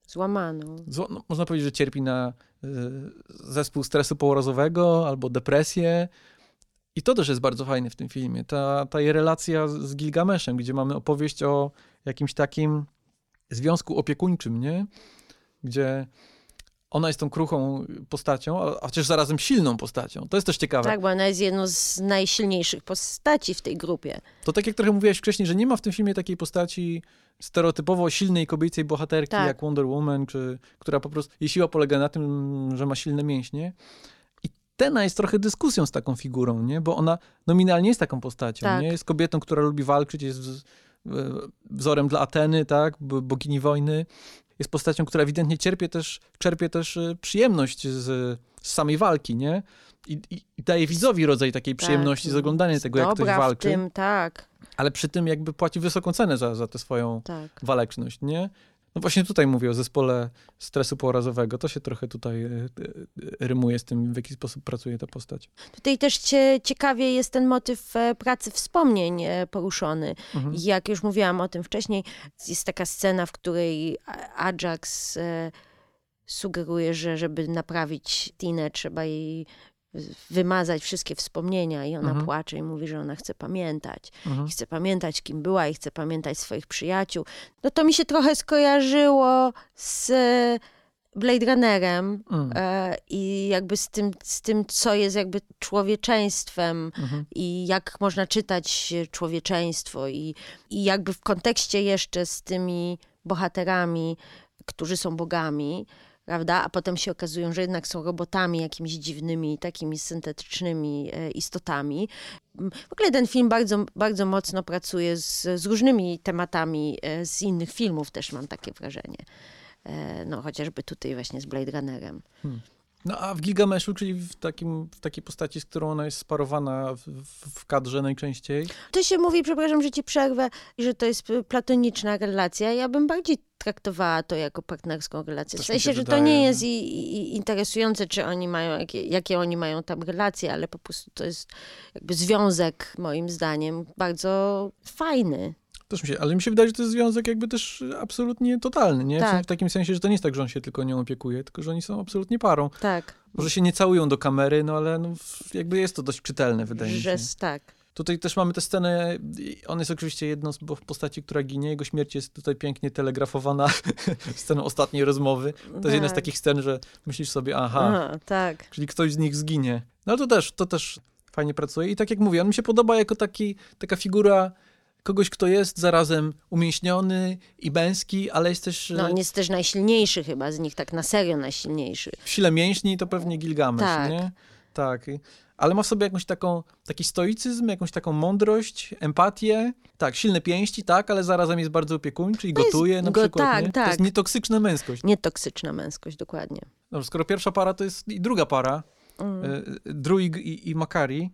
Złamaną. No, można powiedzieć, że cierpi na y, zespół stresu pourazowego albo depresję. I to też jest bardzo fajne w tym filmie. Ta, ta jej relacja z Gilgameszem, gdzie mamy opowieść o jakimś takim związku opiekuńczym, nie? Gdzie ona jest tą kruchą postacią, a, chociaż zarazem silną postacią. To jest też ciekawe. Tak, bo ona jest jedną z najsilniejszych postaci w tej grupie. To tak jak trochę mówiłaś wcześniej, że nie ma w tym filmie takiej postaci stereotypowo silnej kobiecej bohaterki tak. jak Wonder Woman, czy, która po prostu, jej siła polega na tym, że ma silne mięśnie. I Tena jest trochę dyskusją z taką figurą, nie? Bo ona nominalnie jest taką postacią, tak. nie? Jest kobietą, która lubi walczyć, jest wzorem dla Ateny, tak? Bogini wojny jest postacią, która ewidentnie cierpie też, czerpie też e, przyjemność z, z samej walki, nie? I, i, I, daje widzowi rodzaj takiej tak, przyjemności z oglądania tego, jak ktoś walczy. w tym, tak. Ale przy tym jakby płaci wysoką cenę za, za tę swoją tak. waleczność, nie? No właśnie tutaj mówię o zespole stresu pourazowego. To się trochę tutaj e, e, rymuje z tym, w jaki sposób pracuje ta postać. Tutaj też cie, ciekawie jest ten motyw e, pracy wspomnień poruszony. Mhm. Jak już mówiłam o tym wcześniej, jest taka scena, w której Ajax sugeruje, że żeby naprawić Tinę, trzeba jej wymazać wszystkie wspomnienia i ona mhm. płacze i mówi, że ona chce pamiętać. Mhm. chce pamiętać, kim była i chce pamiętać swoich przyjaciół. No to mi się trochę skojarzyło z Blade Runnerem mm. e, i jakby z tym, z tym, co jest jakby człowieczeństwem mhm. i jak można czytać człowieczeństwo i, i jakby w kontekście jeszcze z tymi bohaterami, którzy są bogami, prawda? A potem się okazują, że jednak są robotami, jakimiś dziwnymi, takimi syntetycznymi e, istotami. W ogóle ten film bardzo, bardzo mocno pracuje z, z różnymi tematami e, z innych filmów, też mam takie wrażenie. E, no, chociażby tutaj właśnie z Blade Runnerem. Hmm. No a w Gilgameszu, czyli w, takim, w takiej postaci, z którą ona jest sparowana w, w, kadrze najczęściej? To się mówi, przepraszam, że ci przerwę, że to jest platoniczna relacja. Ja bym bardziej traktowała to jako partnerską relację. w sensie, że to nie jest i, i interesujące, czy oni mają, jakie, jakie oni mają tam relacje, ale po prostu to jest jakby związek, moim zdaniem, bardzo fajny. Też mi się, ale mi się wydaje, że to jest związek jakby też absolutnie totalny, nie? Tak. W takim sensie, że to nie jest tak, że on się tylko nią opiekuje, tylko że oni są absolutnie parą. Tak. Może się nie całują do kamery, no ale no, jakby jest to dość czytelne, wydaje mi się. Tak. Tutaj też mamy tę scenę, on jest oczywiście jedną z postaci, która ginie, jego śmierć jest tutaj pięknie telegrafowana sceną ostatniej rozmowy. To tak. jest jedna z tak. takich scen, że myślisz sobie, aha, aha, tak. czyli ktoś z nich zginie. No to też, to też fajnie pracuje i tak jak mówię, on mi się podoba jako taki, taka figura kogoś, kto jest zarazem umięśniony i męski, ale jest też... No, on jest też najsilniejszy chyba z nich, tak na serio najsilniejszy. W sile mięśni to pewnie Gilgamesz, tak. nie? Tak. Ale ma w sobie jakąś taką, taki stoicyzm, jakąś taką mądrość, empatię. Tak, silne pięści, tak, ale zarazem jest bardzo opiekuńczy i to gotuje na go, przykład. Tak, nie? tak. To jest nietoksyczna męskość. Nietoksyczna męskość, dokładnie. Dobrze, skoro pierwsza para to jest i druga para, mm. Y, Druig i, i Makari,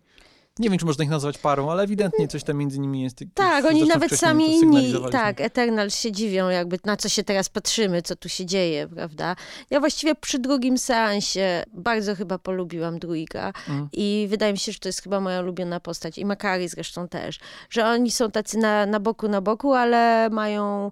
nie wiem, czy można ich nazwać parą, ale ewidentnie coś tam między nimi jest. Tak, oni nawet sami inni, tak, Eternal się dziwią, jakby na co się teraz patrzymy, co tu się dzieje, prawda? Ja właściwie przy drugim seansie bardzo chyba polubiłam Druiga mm. i wydaje mi się, że to jest chyba moja ulubiona postać i Makari zresztą też, że oni są tacy na, na boku, na boku, ale mają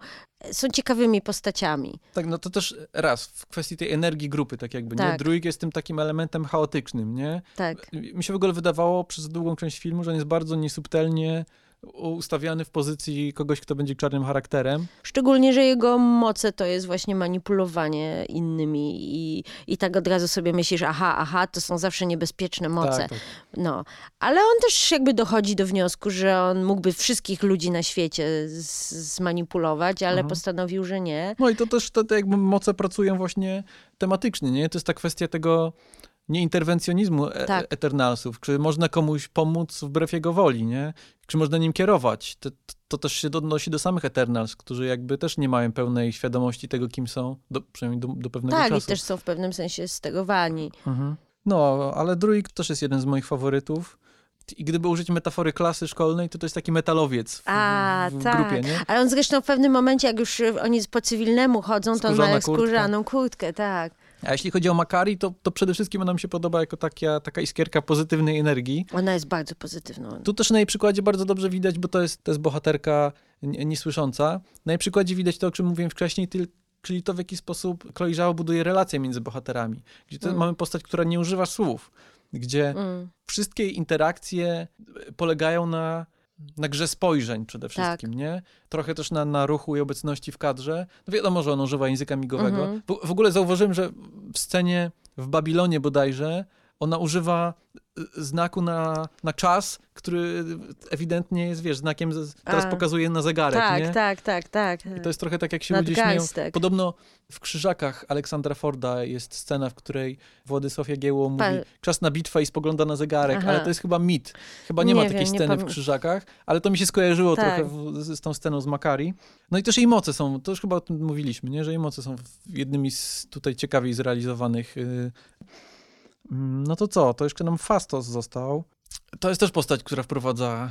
są ciekawymi postaciami. Tak, no to też raz, w kwestii tej energii grupy, tak jakby, tak. nie? Druid jest tym takim elementem chaotycznym, nie? Tak. Mi się w ogóle wydawało przez długą część filmu, że on jest bardzo niesubtelnie ustawiany w pozycji kogoś, kto będzie czarnym charakterem. Szczególnie, że jego moce to jest właśnie manipulowanie innymi i, i tak od razu sobie myślisz, aha, aha, to są zawsze niebezpieczne moce. Tak, tak. No, ale on też jakby dochodzi do wniosku, że on mógłby wszystkich ludzi na świecie zmanipulować, ale mhm. postanowił, że nie. No i to też te, te jakby moce pracują właśnie tematycznie, nie? To jest ta kwestia tego nieinterwencjonizmu e tak. Eternalsów. Czy można komuś pomóc wbrew jego woli, nie? Czy można nim kierować? To, to też się odnosi do samych Eternals, którzy jakby też nie mają pełnej świadomości tego, kim są, do, przynajmniej do, do pewnego tak, czasu. Tak, i też są w pewnym sensie sterowani. Mhm. No, ale Druid też jest jeden z moich faworytów. I gdyby użyć metafory klasy szkolnej, to to jest taki metalowiec w, A, w, w tak. grupie, nie? Ale on zresztą w pewnym momencie, jak już oni po cywilnemu chodzą, to on ma skórzaną kurtkę, tak. A jeśli chodzi o Makari, to, to przede wszystkim ona mi się podoba jako taka, taka iskierka pozytywnej energii. Ona jest bardzo pozytywną. Tu też na jej przykładzie bardzo dobrze widać, bo to jest, to jest bohaterka niesłysząca. Na jej przykładzie widać to, o czym mówiłem wcześniej, czyli to, w jaki sposób Chloe Zhao buduje relacje między bohaterami. Gdzie mm. mamy postać, która nie używa słów, gdzie mm. wszystkie interakcje polegają na na grze spojrzeń przede tak. wszystkim, tak. nie? Trochę też na, na ruchu i obecności w kadrze. No wiadomo, że on używa języka migowego. Mhm. W, w ogóle zauważyłem, że w scenie w Babilonie bodajże ona używa znaku na, na czas, który ewidentnie jest, wiesz, znakiem, teraz A, pokazuje na zegarek, tak, nie? Tak, tak, tak. I to jest trochę tak, jak się ludzie śmieją. Podobno w Krzyżakach Aleksandra Forda jest scena, w której Władysław Jagiełło mówi czas na bitwę i spogląda na zegarek, Aha. ale to jest chyba mit. Chyba nie, nie ma takiej wiem, sceny w Krzyżakach, ale to mi się skojarzyło tak. trochę w, z, z, tą sceną z Makari. No i też jej moce są, to już chyba o tym mówiliśmy, nie? że jej moce są jednymi z tutaj ciekawiej zrealizowanych y, Mm, no to co? To jeszcze nam Fastos został. To jest też postać, która wprowadza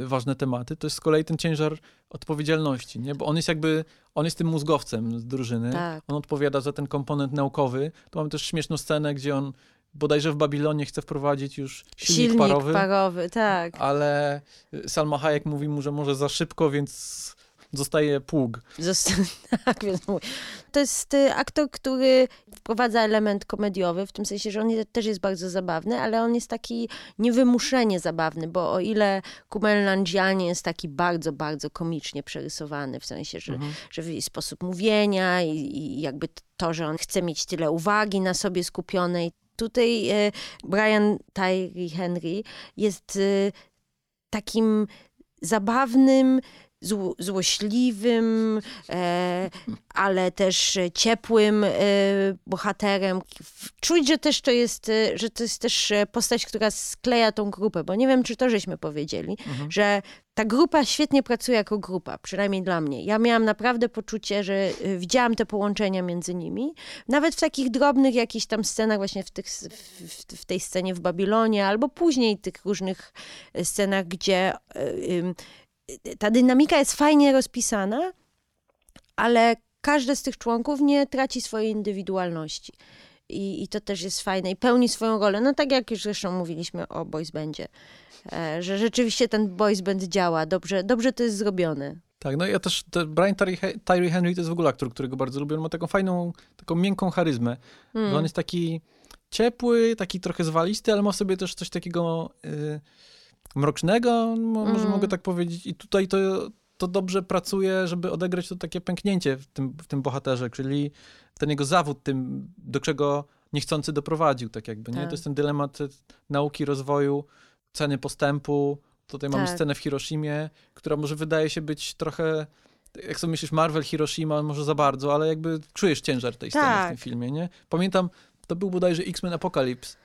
y, ważne tematy. To jest z kolei ten ciężar odpowiedzialności, nie? Bo on jest jakby, on jest tym mózgowcem z drużyny. Tak. On odpowiada za ten komponent naukowy. Tu mamy też śmieszną scenę, gdzie on bodajże w Babilonie chce wprowadzić już silnik, silnik parowy. parowy, tak. Ale Salma Hayek mówi mu, że może za szybko, więc zostaje pług. Zosta tak, więc mówię. To jest y, aktor, który wprowadza element komediowy, w tym sensie, że on też jest bardzo zabawny, ale on jest taki niewymuszenie zabawny, bo o ile Kumel Nanjiani jest taki bardzo, bardzo komicznie przerysowany, w sensie, że, mhm. że sposób mówienia i, i jakby to, że on chce mieć tyle uwagi na sobie skupionej, tutaj y, Brian Tyree Henry jest y, takim zabawnym, zł złośliwym, e, ale też ciepłym e, bohaterem. Czuć, że też to jest, e, że to jest też postać, która skleja tą grupę, bo nie wiem, czy to żeśmy powiedzieli, mhm. że ta grupa świetnie pracuje jako grupa, przynajmniej dla mnie. Ja miałam naprawdę poczucie, że e, widziałam te połączenia między nimi. Nawet w takich drobnych jakichś tam scenach, właśnie w, tych, w, w tej scenie w Babilonie, albo później tych różnych scenach, gdzie ta dynamika jest fajnie rozpisana, ale każdy z tych członków nie traci swojej indywidualności. I, I, to też jest fajne i pełni swoją rolę. No tak jak już zresztą mówiliśmy o boys bandzie, e, że rzeczywiście ten boys band działa, dobrze, dobrze to jest zrobione. Tak, no ja też, Brian Tyree, Henry to jest w ogóle aktor, którego bardzo lubię. On ma taką fajną, taką miękką charyzmę. Mm. on jest taki ciepły, taki trochę zwalisty, ale ma sobie też coś takiego... Y, mrocznego, może mm. mogę tak powiedzieć. I tutaj to, to dobrze pracuje, żeby odegrać to takie pęknięcie w tym, w tym bohaterze, czyli ten jego zawód, tym, do czego niechcący doprowadził, tak jakby, nie? Tak. To jest ten dylemat nauki, rozwoju, ceny postępu. Tutaj tak. mamy scenę w Hiroshimie, która może wydaje się być trochę jak sobie myślisz, Marvel, Hiroshima, może za bardzo, ale jakby czujesz ciężar tej tak. sceny w tak. tym filmie, nie? Pamiętam, to był bodajże X-Men Apocalypse,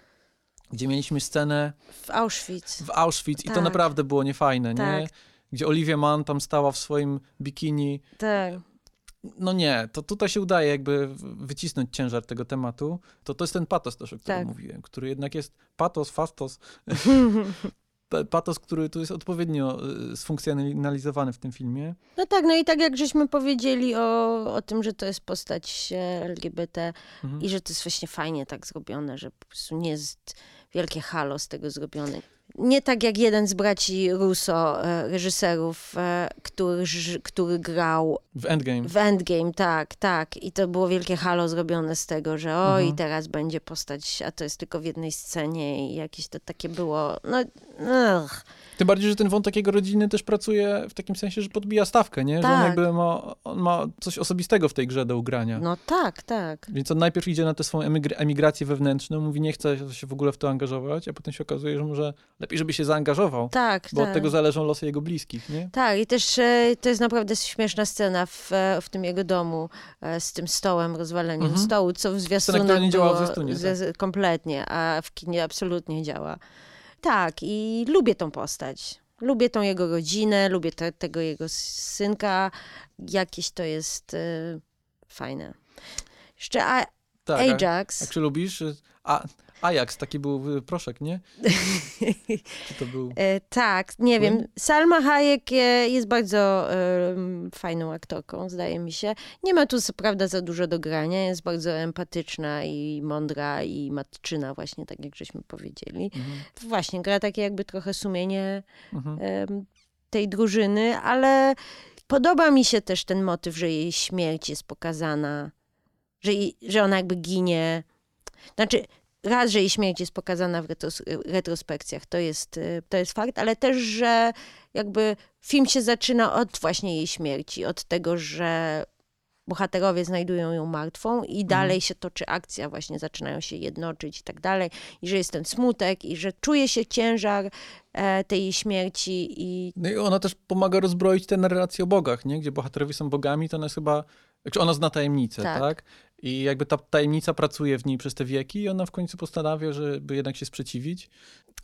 gdzie mieliśmy scenę... W Auschwitz. W Auschwitz tak. i to tak. naprawdę było niefajne, tak. nie? Gdzie Olivia Mann tam stała w swoim bikini. Tak. No nie, to tutaj się udaje jakby wycisnąć ciężar tego tematu. To to jest ten patos też, o którym tak. mówiłem, który jednak jest patos, fastos. patos, który tu jest odpowiednio y, sfunkcjonalizowany w tym filmie. No tak, no i tak jak żeśmy powiedzieli o, o tym, że to jest postać LGBT mhm. i że to jest właśnie fajnie tak zrobione, że po prostu nie jest wielkie halo z tego zrobione. Nie tak jak jeden z braci Russo, e, reżyserów, e, który, który grał w Endgame. W Endgame, tak, tak. I to było wielkie halo zrobione z tego, że oj, mhm. teraz będzie postać, a to jest tylko w jednej scenie i jakieś to takie było, no, ugh. Tym bardziej, że ten wątek jego rodziny też pracuje w takim sensie, że podbija stawkę, nie? Tak. Że on tak. jakby ma, on ma coś osobistego w tej grze do ugrania. No tak, tak. Więc on najpierw idzie na tę swoją emigrację wewnętrzną, mówi nie chce się w ogóle w to angażować, a potem się okazuje, że może lepiej, żeby się zaangażował. Tak, Bo tak. od tego zależą losy jego bliskich, nie? Tak, i też e, to jest naprawdę śmieszna scena w, e, w tym jego domu e, z tym stołem, rozwaleniem mhm. stołu, co w zwiastunach Scena, nie działa w zwiastunie, tak. kompletnie, a w kinie absolutnie działa. Tak, i lubię tą postać. Lubię tą jego rodzinę, lubię te, tego jego synka. Jakieś to jest y, fajne. Jeszcze a, tak, Ajax. A, a czy lubisz? A, Ajax, taki był proszek, nie? Czy to był... E, tak, nie wiem. Salma Hayek jest bardzo e, fajną aktorką, zdaje mi się. Nie ma tu co prawda za dużo do grania, jest bardzo empatyczna i mądra i matczyna właśnie, tak jak żeśmy powiedzieli. Mhm. Właśnie, gra takie jakby trochę sumienie mhm. e, tej drużyny, ale podoba mi się też ten motyw, że jej śmierć jest pokazana, że, że ona jakby ginie. Znaczy, raz, że jej śmierć jest pokazana w retros retrospekcjach, to jest, y, to jest fakt, ale też, że jakby film się zaczyna od właśnie jej śmierci, od tego, że bohaterowie znajdują ją martwą i mhm. dalej się toczy akcja, właśnie zaczynają się jednoczyć i tak dalej, i że jest ten smutek, i że czuje się ciężar e, tej śmierci. I... No i ona też pomaga rozbroić te narracje o bogach, nie? gdzie bohaterowie są bogami, to ona jest chyba, znaczy ona zna tajemnicę, tak? tak? I jakby ta tajemnica pracuje w niej przez te wieki i ona w końcu postanawia, żeby jednak się sprzeciwić.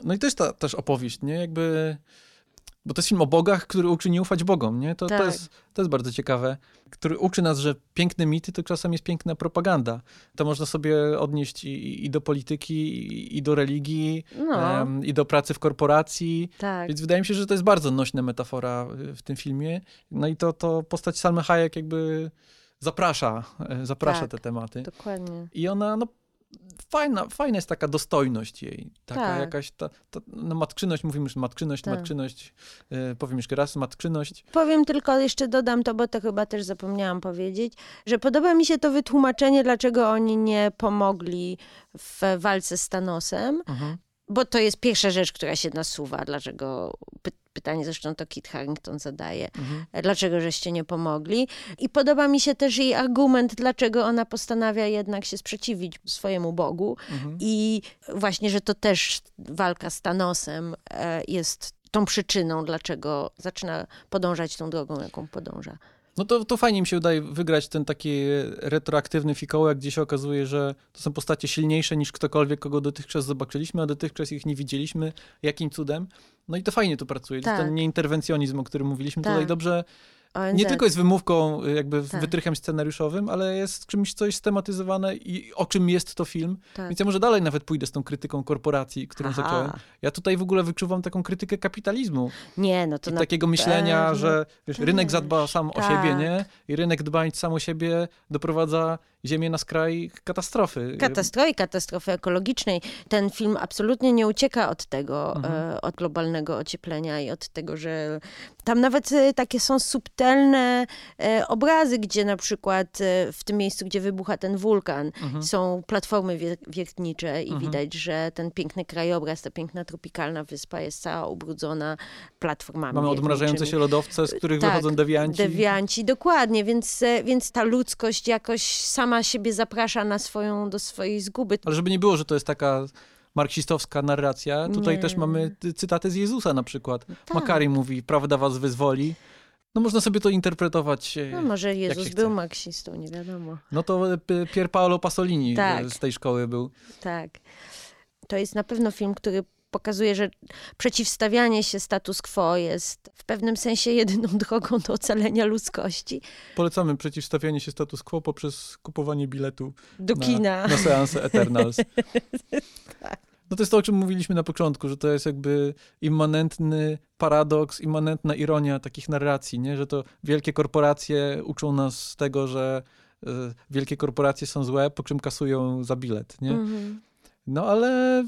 No i to jest ta też opowieść, nie? Jakby... Bo to jest film o bogach, który uczy nie ufać bogom, nie? To, tak. to, jest, to jest bardzo ciekawe. Który uczy nas, że piękne mity to czasem jest piękna propaganda. To można sobie odnieść i, i do polityki, i, i do religii, no. um, i do pracy w korporacji. Tak. Więc wydaje mi się, że to jest bardzo nośna metafora w tym filmie. No i to, to postać Salmy Hayek jakby zaprasza, e, zaprasza tak, te tematy. Dokładnie. I ona, no, fajna, fajna jest taka dostojność jej. Taka tak. jakaś, ta, ta, no matczyność, mówimy już matczyność, tak. matczyność, yy, powiem jeszcze raz, matczyność. Powiem tylko, jeszcze dodam to, bo to chyba też zapomniałam powiedzieć, że podoba mi się to wytłumaczenie, dlaczego oni nie pomogli w walce z Thanosem. Mhm bo to jest pierwsza rzecz, która się nasuwa, dlaczego pytanie zresztą to Kit Harrington zadaje, mhm. dlaczego żeście nie pomogli. I podoba mi się też jej argument, dlaczego ona postanawia jednak się sprzeciwić swojemu Bogu mhm. i właśnie, że to też walka z Thanosem e, jest tą przyczyną, dlaczego zaczyna podążać tą drogą, jaką podąża. No to, to fajnie mi się udaje wygrać ten taki retroaktywny fikołek, gdzie się okazuje, że to są postacie silniejsze niż ktokolwiek, kogo dotychczas zobaczyliśmy, a dotychczas ich nie widzieliśmy. Jakim cudem? No i to fajnie tu pracuje. Tak. Ten nieinterwencjonizm, o którym mówiliśmy tak. tutaj dobrze ONZ. nie tylko jest wymówką, jakby tak. wytrychem scenariuszowym, ale jest czymś, co jest stematyzowane i o czym jest to film. Tak. Więc ja może dalej nawet pójdę z tą krytyką korporacji, którą Aha. zacząłem. Ja tutaj w ogóle wyczuwam taką krytykę kapitalizmu. Nie, no to I na... takiego myślenia, że wiesz, rynek zadba sam o siebie, tak. nie? I rynek dbając sam o siebie doprowadza Ziemię na skraj katastrofy. Katastrofy, katastrofy ekologicznej. Ten film absolutnie nie ucieka od tego, mhm. E, od globalnego ocieplenia i od tego, że tam nawet e, takie są subtelne e, obrazy, gdzie na przykład w tym miejscu, gdzie wybucha ten wulkan, mhm. są platformy wiertnicze i mhm. widać, że ten piękny krajobraz, ta piękna tropikalna wyspa jest cała ubrudzona platformami. Mamy odmrażające się lodowce, z których tak, wychodzą dewianci. Dewianci, dokładnie, więc, więc ta ludzkość jakoś sama sama siebie zaprasza na swoją, do swojej zguby. Ale żeby nie było, że to jest taka marksistowska narracja, tutaj nie. też mamy cytaty z Jezusa na przykład. Tak. Makary mówi, prawda was wyzwoli. No można sobie to interpretować. E, no może Jezus był marksistą, nie wiadomo. No to e, Pier Paolo Pasolini e, tak. z tej szkoły był. Tak. To jest na pewno film, który pokazuje, że przeciwstawianie się status quo jest w pewnym sensie jedyną drogą do ocalenia ludzkości. Polecamy przeciwstawianie się status quo poprzez kupowanie biletu do na, kina. Na seansę Eternals. tak. No to jest to, o czym mówiliśmy na początku, że to jest jakby immanentny paradoks, immanentna ironia takich narracji, nie? że to wielkie korporacje uczą nas tego, że y, wielkie korporacje są złe, po czym kasują za bilet. Nie? -hmm. No ale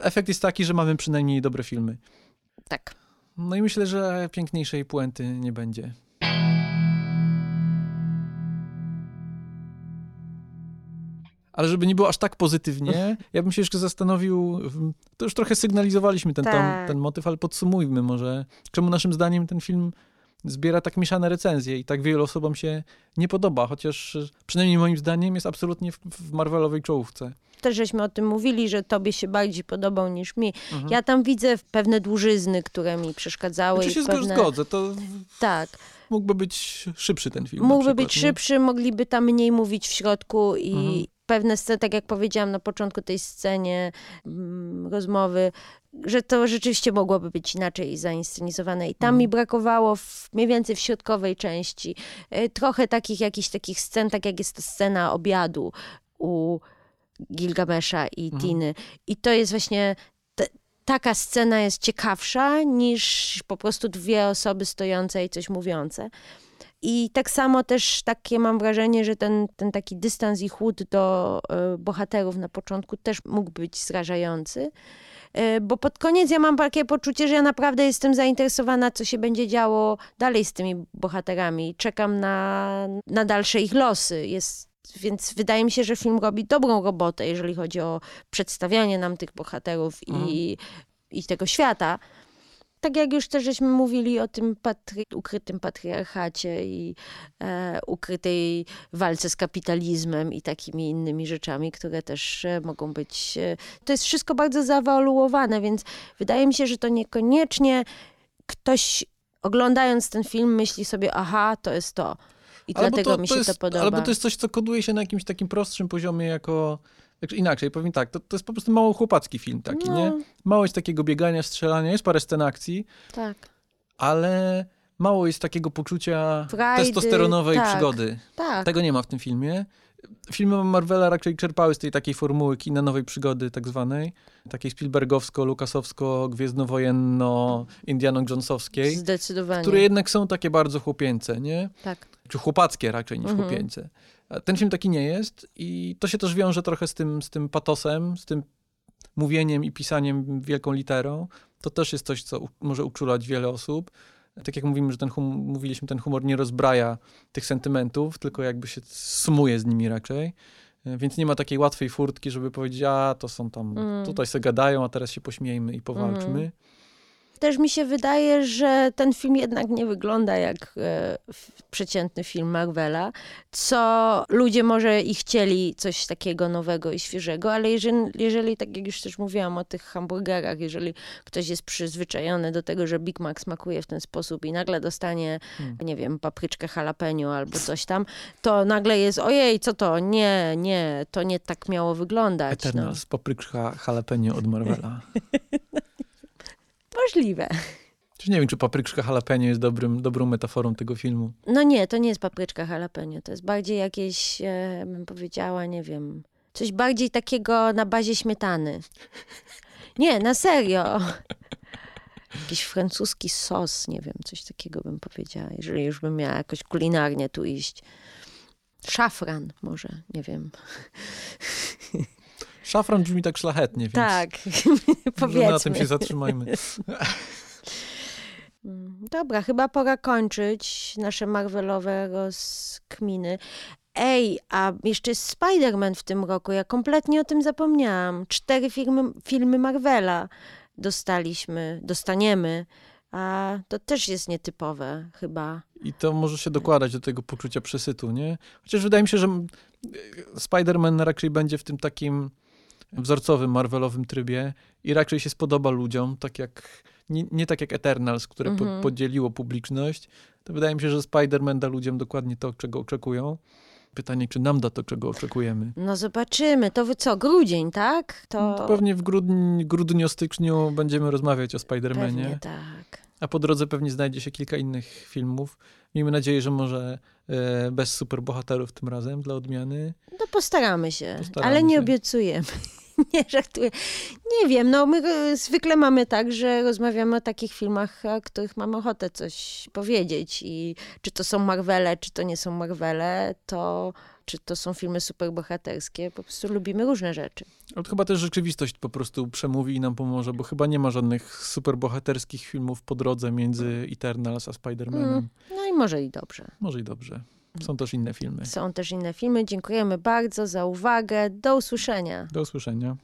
efekt jest taki, że mamy przynajmniej dobre filmy. Tak. No i myślę, że piękniejszej puenty nie będzie. Ale żeby nie było aż tak pozytywnie, ja bym się jeszcze zastanowił, to już trochę sygnalizowaliśmy ten, tak. ten motyw, ale podsumujmy może, czemu naszym zdaniem ten film zbiera tak mieszane recenzje i tak wielu osobom się nie podoba, chociaż przynajmniej moim zdaniem jest absolutnie w, w Marvelowej czołówce też żeśmy o tym mówili, że tobie się bardziej podobał niż mi. Mhm. Ja tam widzę pewne dłużyzny, które mi przeszkadzały. Czy znaczy się pewne... zgodzę, to... Tak. Mógłby być szybszy ten film. Mógłby być szybszy, mogliby tam mniej mówić w środku i mhm. pewne sceny, tak jak powiedziałam na początku tej scenie mm, rozmowy, że to rzeczywiście mogłoby być inaczej zainscenizowane. I tam mhm. mi brakowało w, mniej więcej w środkowej części y, trochę takich jakichś takich scen, tak jak jest ta scena obiadu u Gilgamesza i mhm. Tiny. I to jest właśnie taka scena jest ciekawsza niż po prostu dwie osoby stojące i coś mówiące. I tak samo też takie mam wrażenie, że ten, ten taki dystans i chłód do y, bohaterów na początku też mógł być zrażający. Y, bo pod koniec ja mam takie poczucie, że ja naprawdę jestem zainteresowana, co się będzie działo dalej z tymi bohaterami. Czekam na, na dalsze ich losy. Jest więc wydaje mi się, że film robi dobrą robotę, jeżeli chodzi o przedstawianie nam tych bohaterów mhm. i, i tego świata. Tak jak już też żeśmy mówili o tym patry ukrytym patriarchacie i e, ukrytej walce z kapitalizmem i takimi innymi rzeczami, które też e, mogą być. E, to jest wszystko bardzo zawaluowane, więc wydaje mi się, że to niekoniecznie ktoś oglądając ten film myśli sobie, aha, to jest to. I albo dlatego to, mi się to, jest, to podoba. Albo to jest coś, co koduje się na jakimś takim prostszym poziomie jako... Inaczej, powiem tak, to, to jest po prostu mało chłopacki film taki, no. nie? Mało jest takiego biegania, strzelania, jest parę scen akcji. Tak. Ale mało jest takiego poczucia Frajdy, testosteronowej tak, przygody. Tak. Tego nie ma w tym filmie. Filmy Marvela raczej czerpały z tej takiej formuły kina nowej przygody tak zwanej, takiej Spielbergowsko, Lukasowsko, Gwiezdnowojenno, Indiana Jonesowskiej. Zdecydowanie. Które jednak są takie bardzo chłopięce, nie? Tak. Czy chłopackie raczej niż mhm. chłopięce. Ten film taki nie jest i to się też wiąże trochę z tym, z tym patosem, z tym mówieniem i pisaniem wielką literą. To też jest coś, co może uczulać wiele osób tak jak mówimy, że ten hum, mówiliśmy, ten humor nie rozbraja tych sentymentów, tylko jakby się sumuje z nimi raczej. E, więc nie ma takiej łatwej furtki, żeby powiedzieć, a to są tam, mm. tutaj sobie gadają, a teraz się pośmiejmy i powalczmy. Mm. Też mi się wydaje, że ten film jednak nie wygląda jak e, przeciętny film Marvela, co ludzie może i chcieli coś takiego nowego i świeżego, ale jeżeli, jeżeli, tak jak już też mówiłam o tych hamburgerach, jeżeli ktoś jest przyzwyczajony do tego, że Big Mac smakuje w ten sposób i nagle dostanie, hmm. nie wiem, papryczkę jalapeno albo coś tam, to nagle jest, ojej, co to? Nie, nie, to nie tak miało wyglądać. Eternal no. papryczka jalapeno od Marvela. Możliwe. nie wiem, czy papryczka jalapeno jest dobrym, dobrą metaforą tego filmu. No nie, to nie jest papryczka jalapeno. To jest bardziej jakieś, e, bym powiedziała, nie wiem, coś bardziej takiego na bazie śmietany. Nie, na serio. Jakiś francuski sos, nie wiem, coś takiego bym powiedziała, jeżeli już bym miała jakoś kulinarnie tu iść. Szafran może, nie wiem. Szafran brzmi tak szlachetnie, więc tak, powiedzmy. na tym się zatrzymajmy. Dobra, chyba pora kończyć nasze Marvelowe rozkminy. Ej, a jeszcze jest Spider-Man w tym roku. Ja kompletnie o tym zapomniałam. Cztery filmy, filmy Marvela dostaliśmy, dostaniemy. A to też jest nietypowe chyba. I to może się dokładać do tego poczucia przesytu, nie? Chociaż wydaje mi się, że Spider-Man raczej będzie w tym takim wzorcowym, Marvelowym trybie i raczej się spodoba ludziom, tak jak, nie, nie tak jak Eternals, które po, mhm. podzieliło publiczność. To wydaje mi się, że Spider-Man da ludziom dokładnie to, czego oczekują. Pytanie, czy nam da to, czego oczekujemy? No zobaczymy. To wy co, grudzień, tak? To... to pewnie w grudniu, grudniu, styczniu będziemy rozmawiać o Spider-Manie. Pewnie tak. A po drodze pewnie znajdzie się kilka innych filmów. Miejmy nadzieję, że może bez superbohaterów tym razem, dla odmiany. No postaramy się, postaramy ale nie się. obiecujemy. nie żartuję. Nie wiem, no my zwykle mamy tak, że rozmawiamy o takich filmach, o których mamy ochotę coś powiedzieć i czy to są Marvele, czy to nie są Marvele, to czy to są filmy superbohaterskie, po prostu lubimy różne rzeczy. Ale chyba też rzeczywistość po prostu przemówi i nam pomoże, bo chyba nie ma żadnych superbohaterskich filmów po drodze między Eternals a Spider-Manem. Mm, no i może i dobrze. Może i dobrze. Są też inne filmy. Są też inne filmy. Dziękujemy bardzo za uwagę. Do usłyszenia. Do usłyszenia.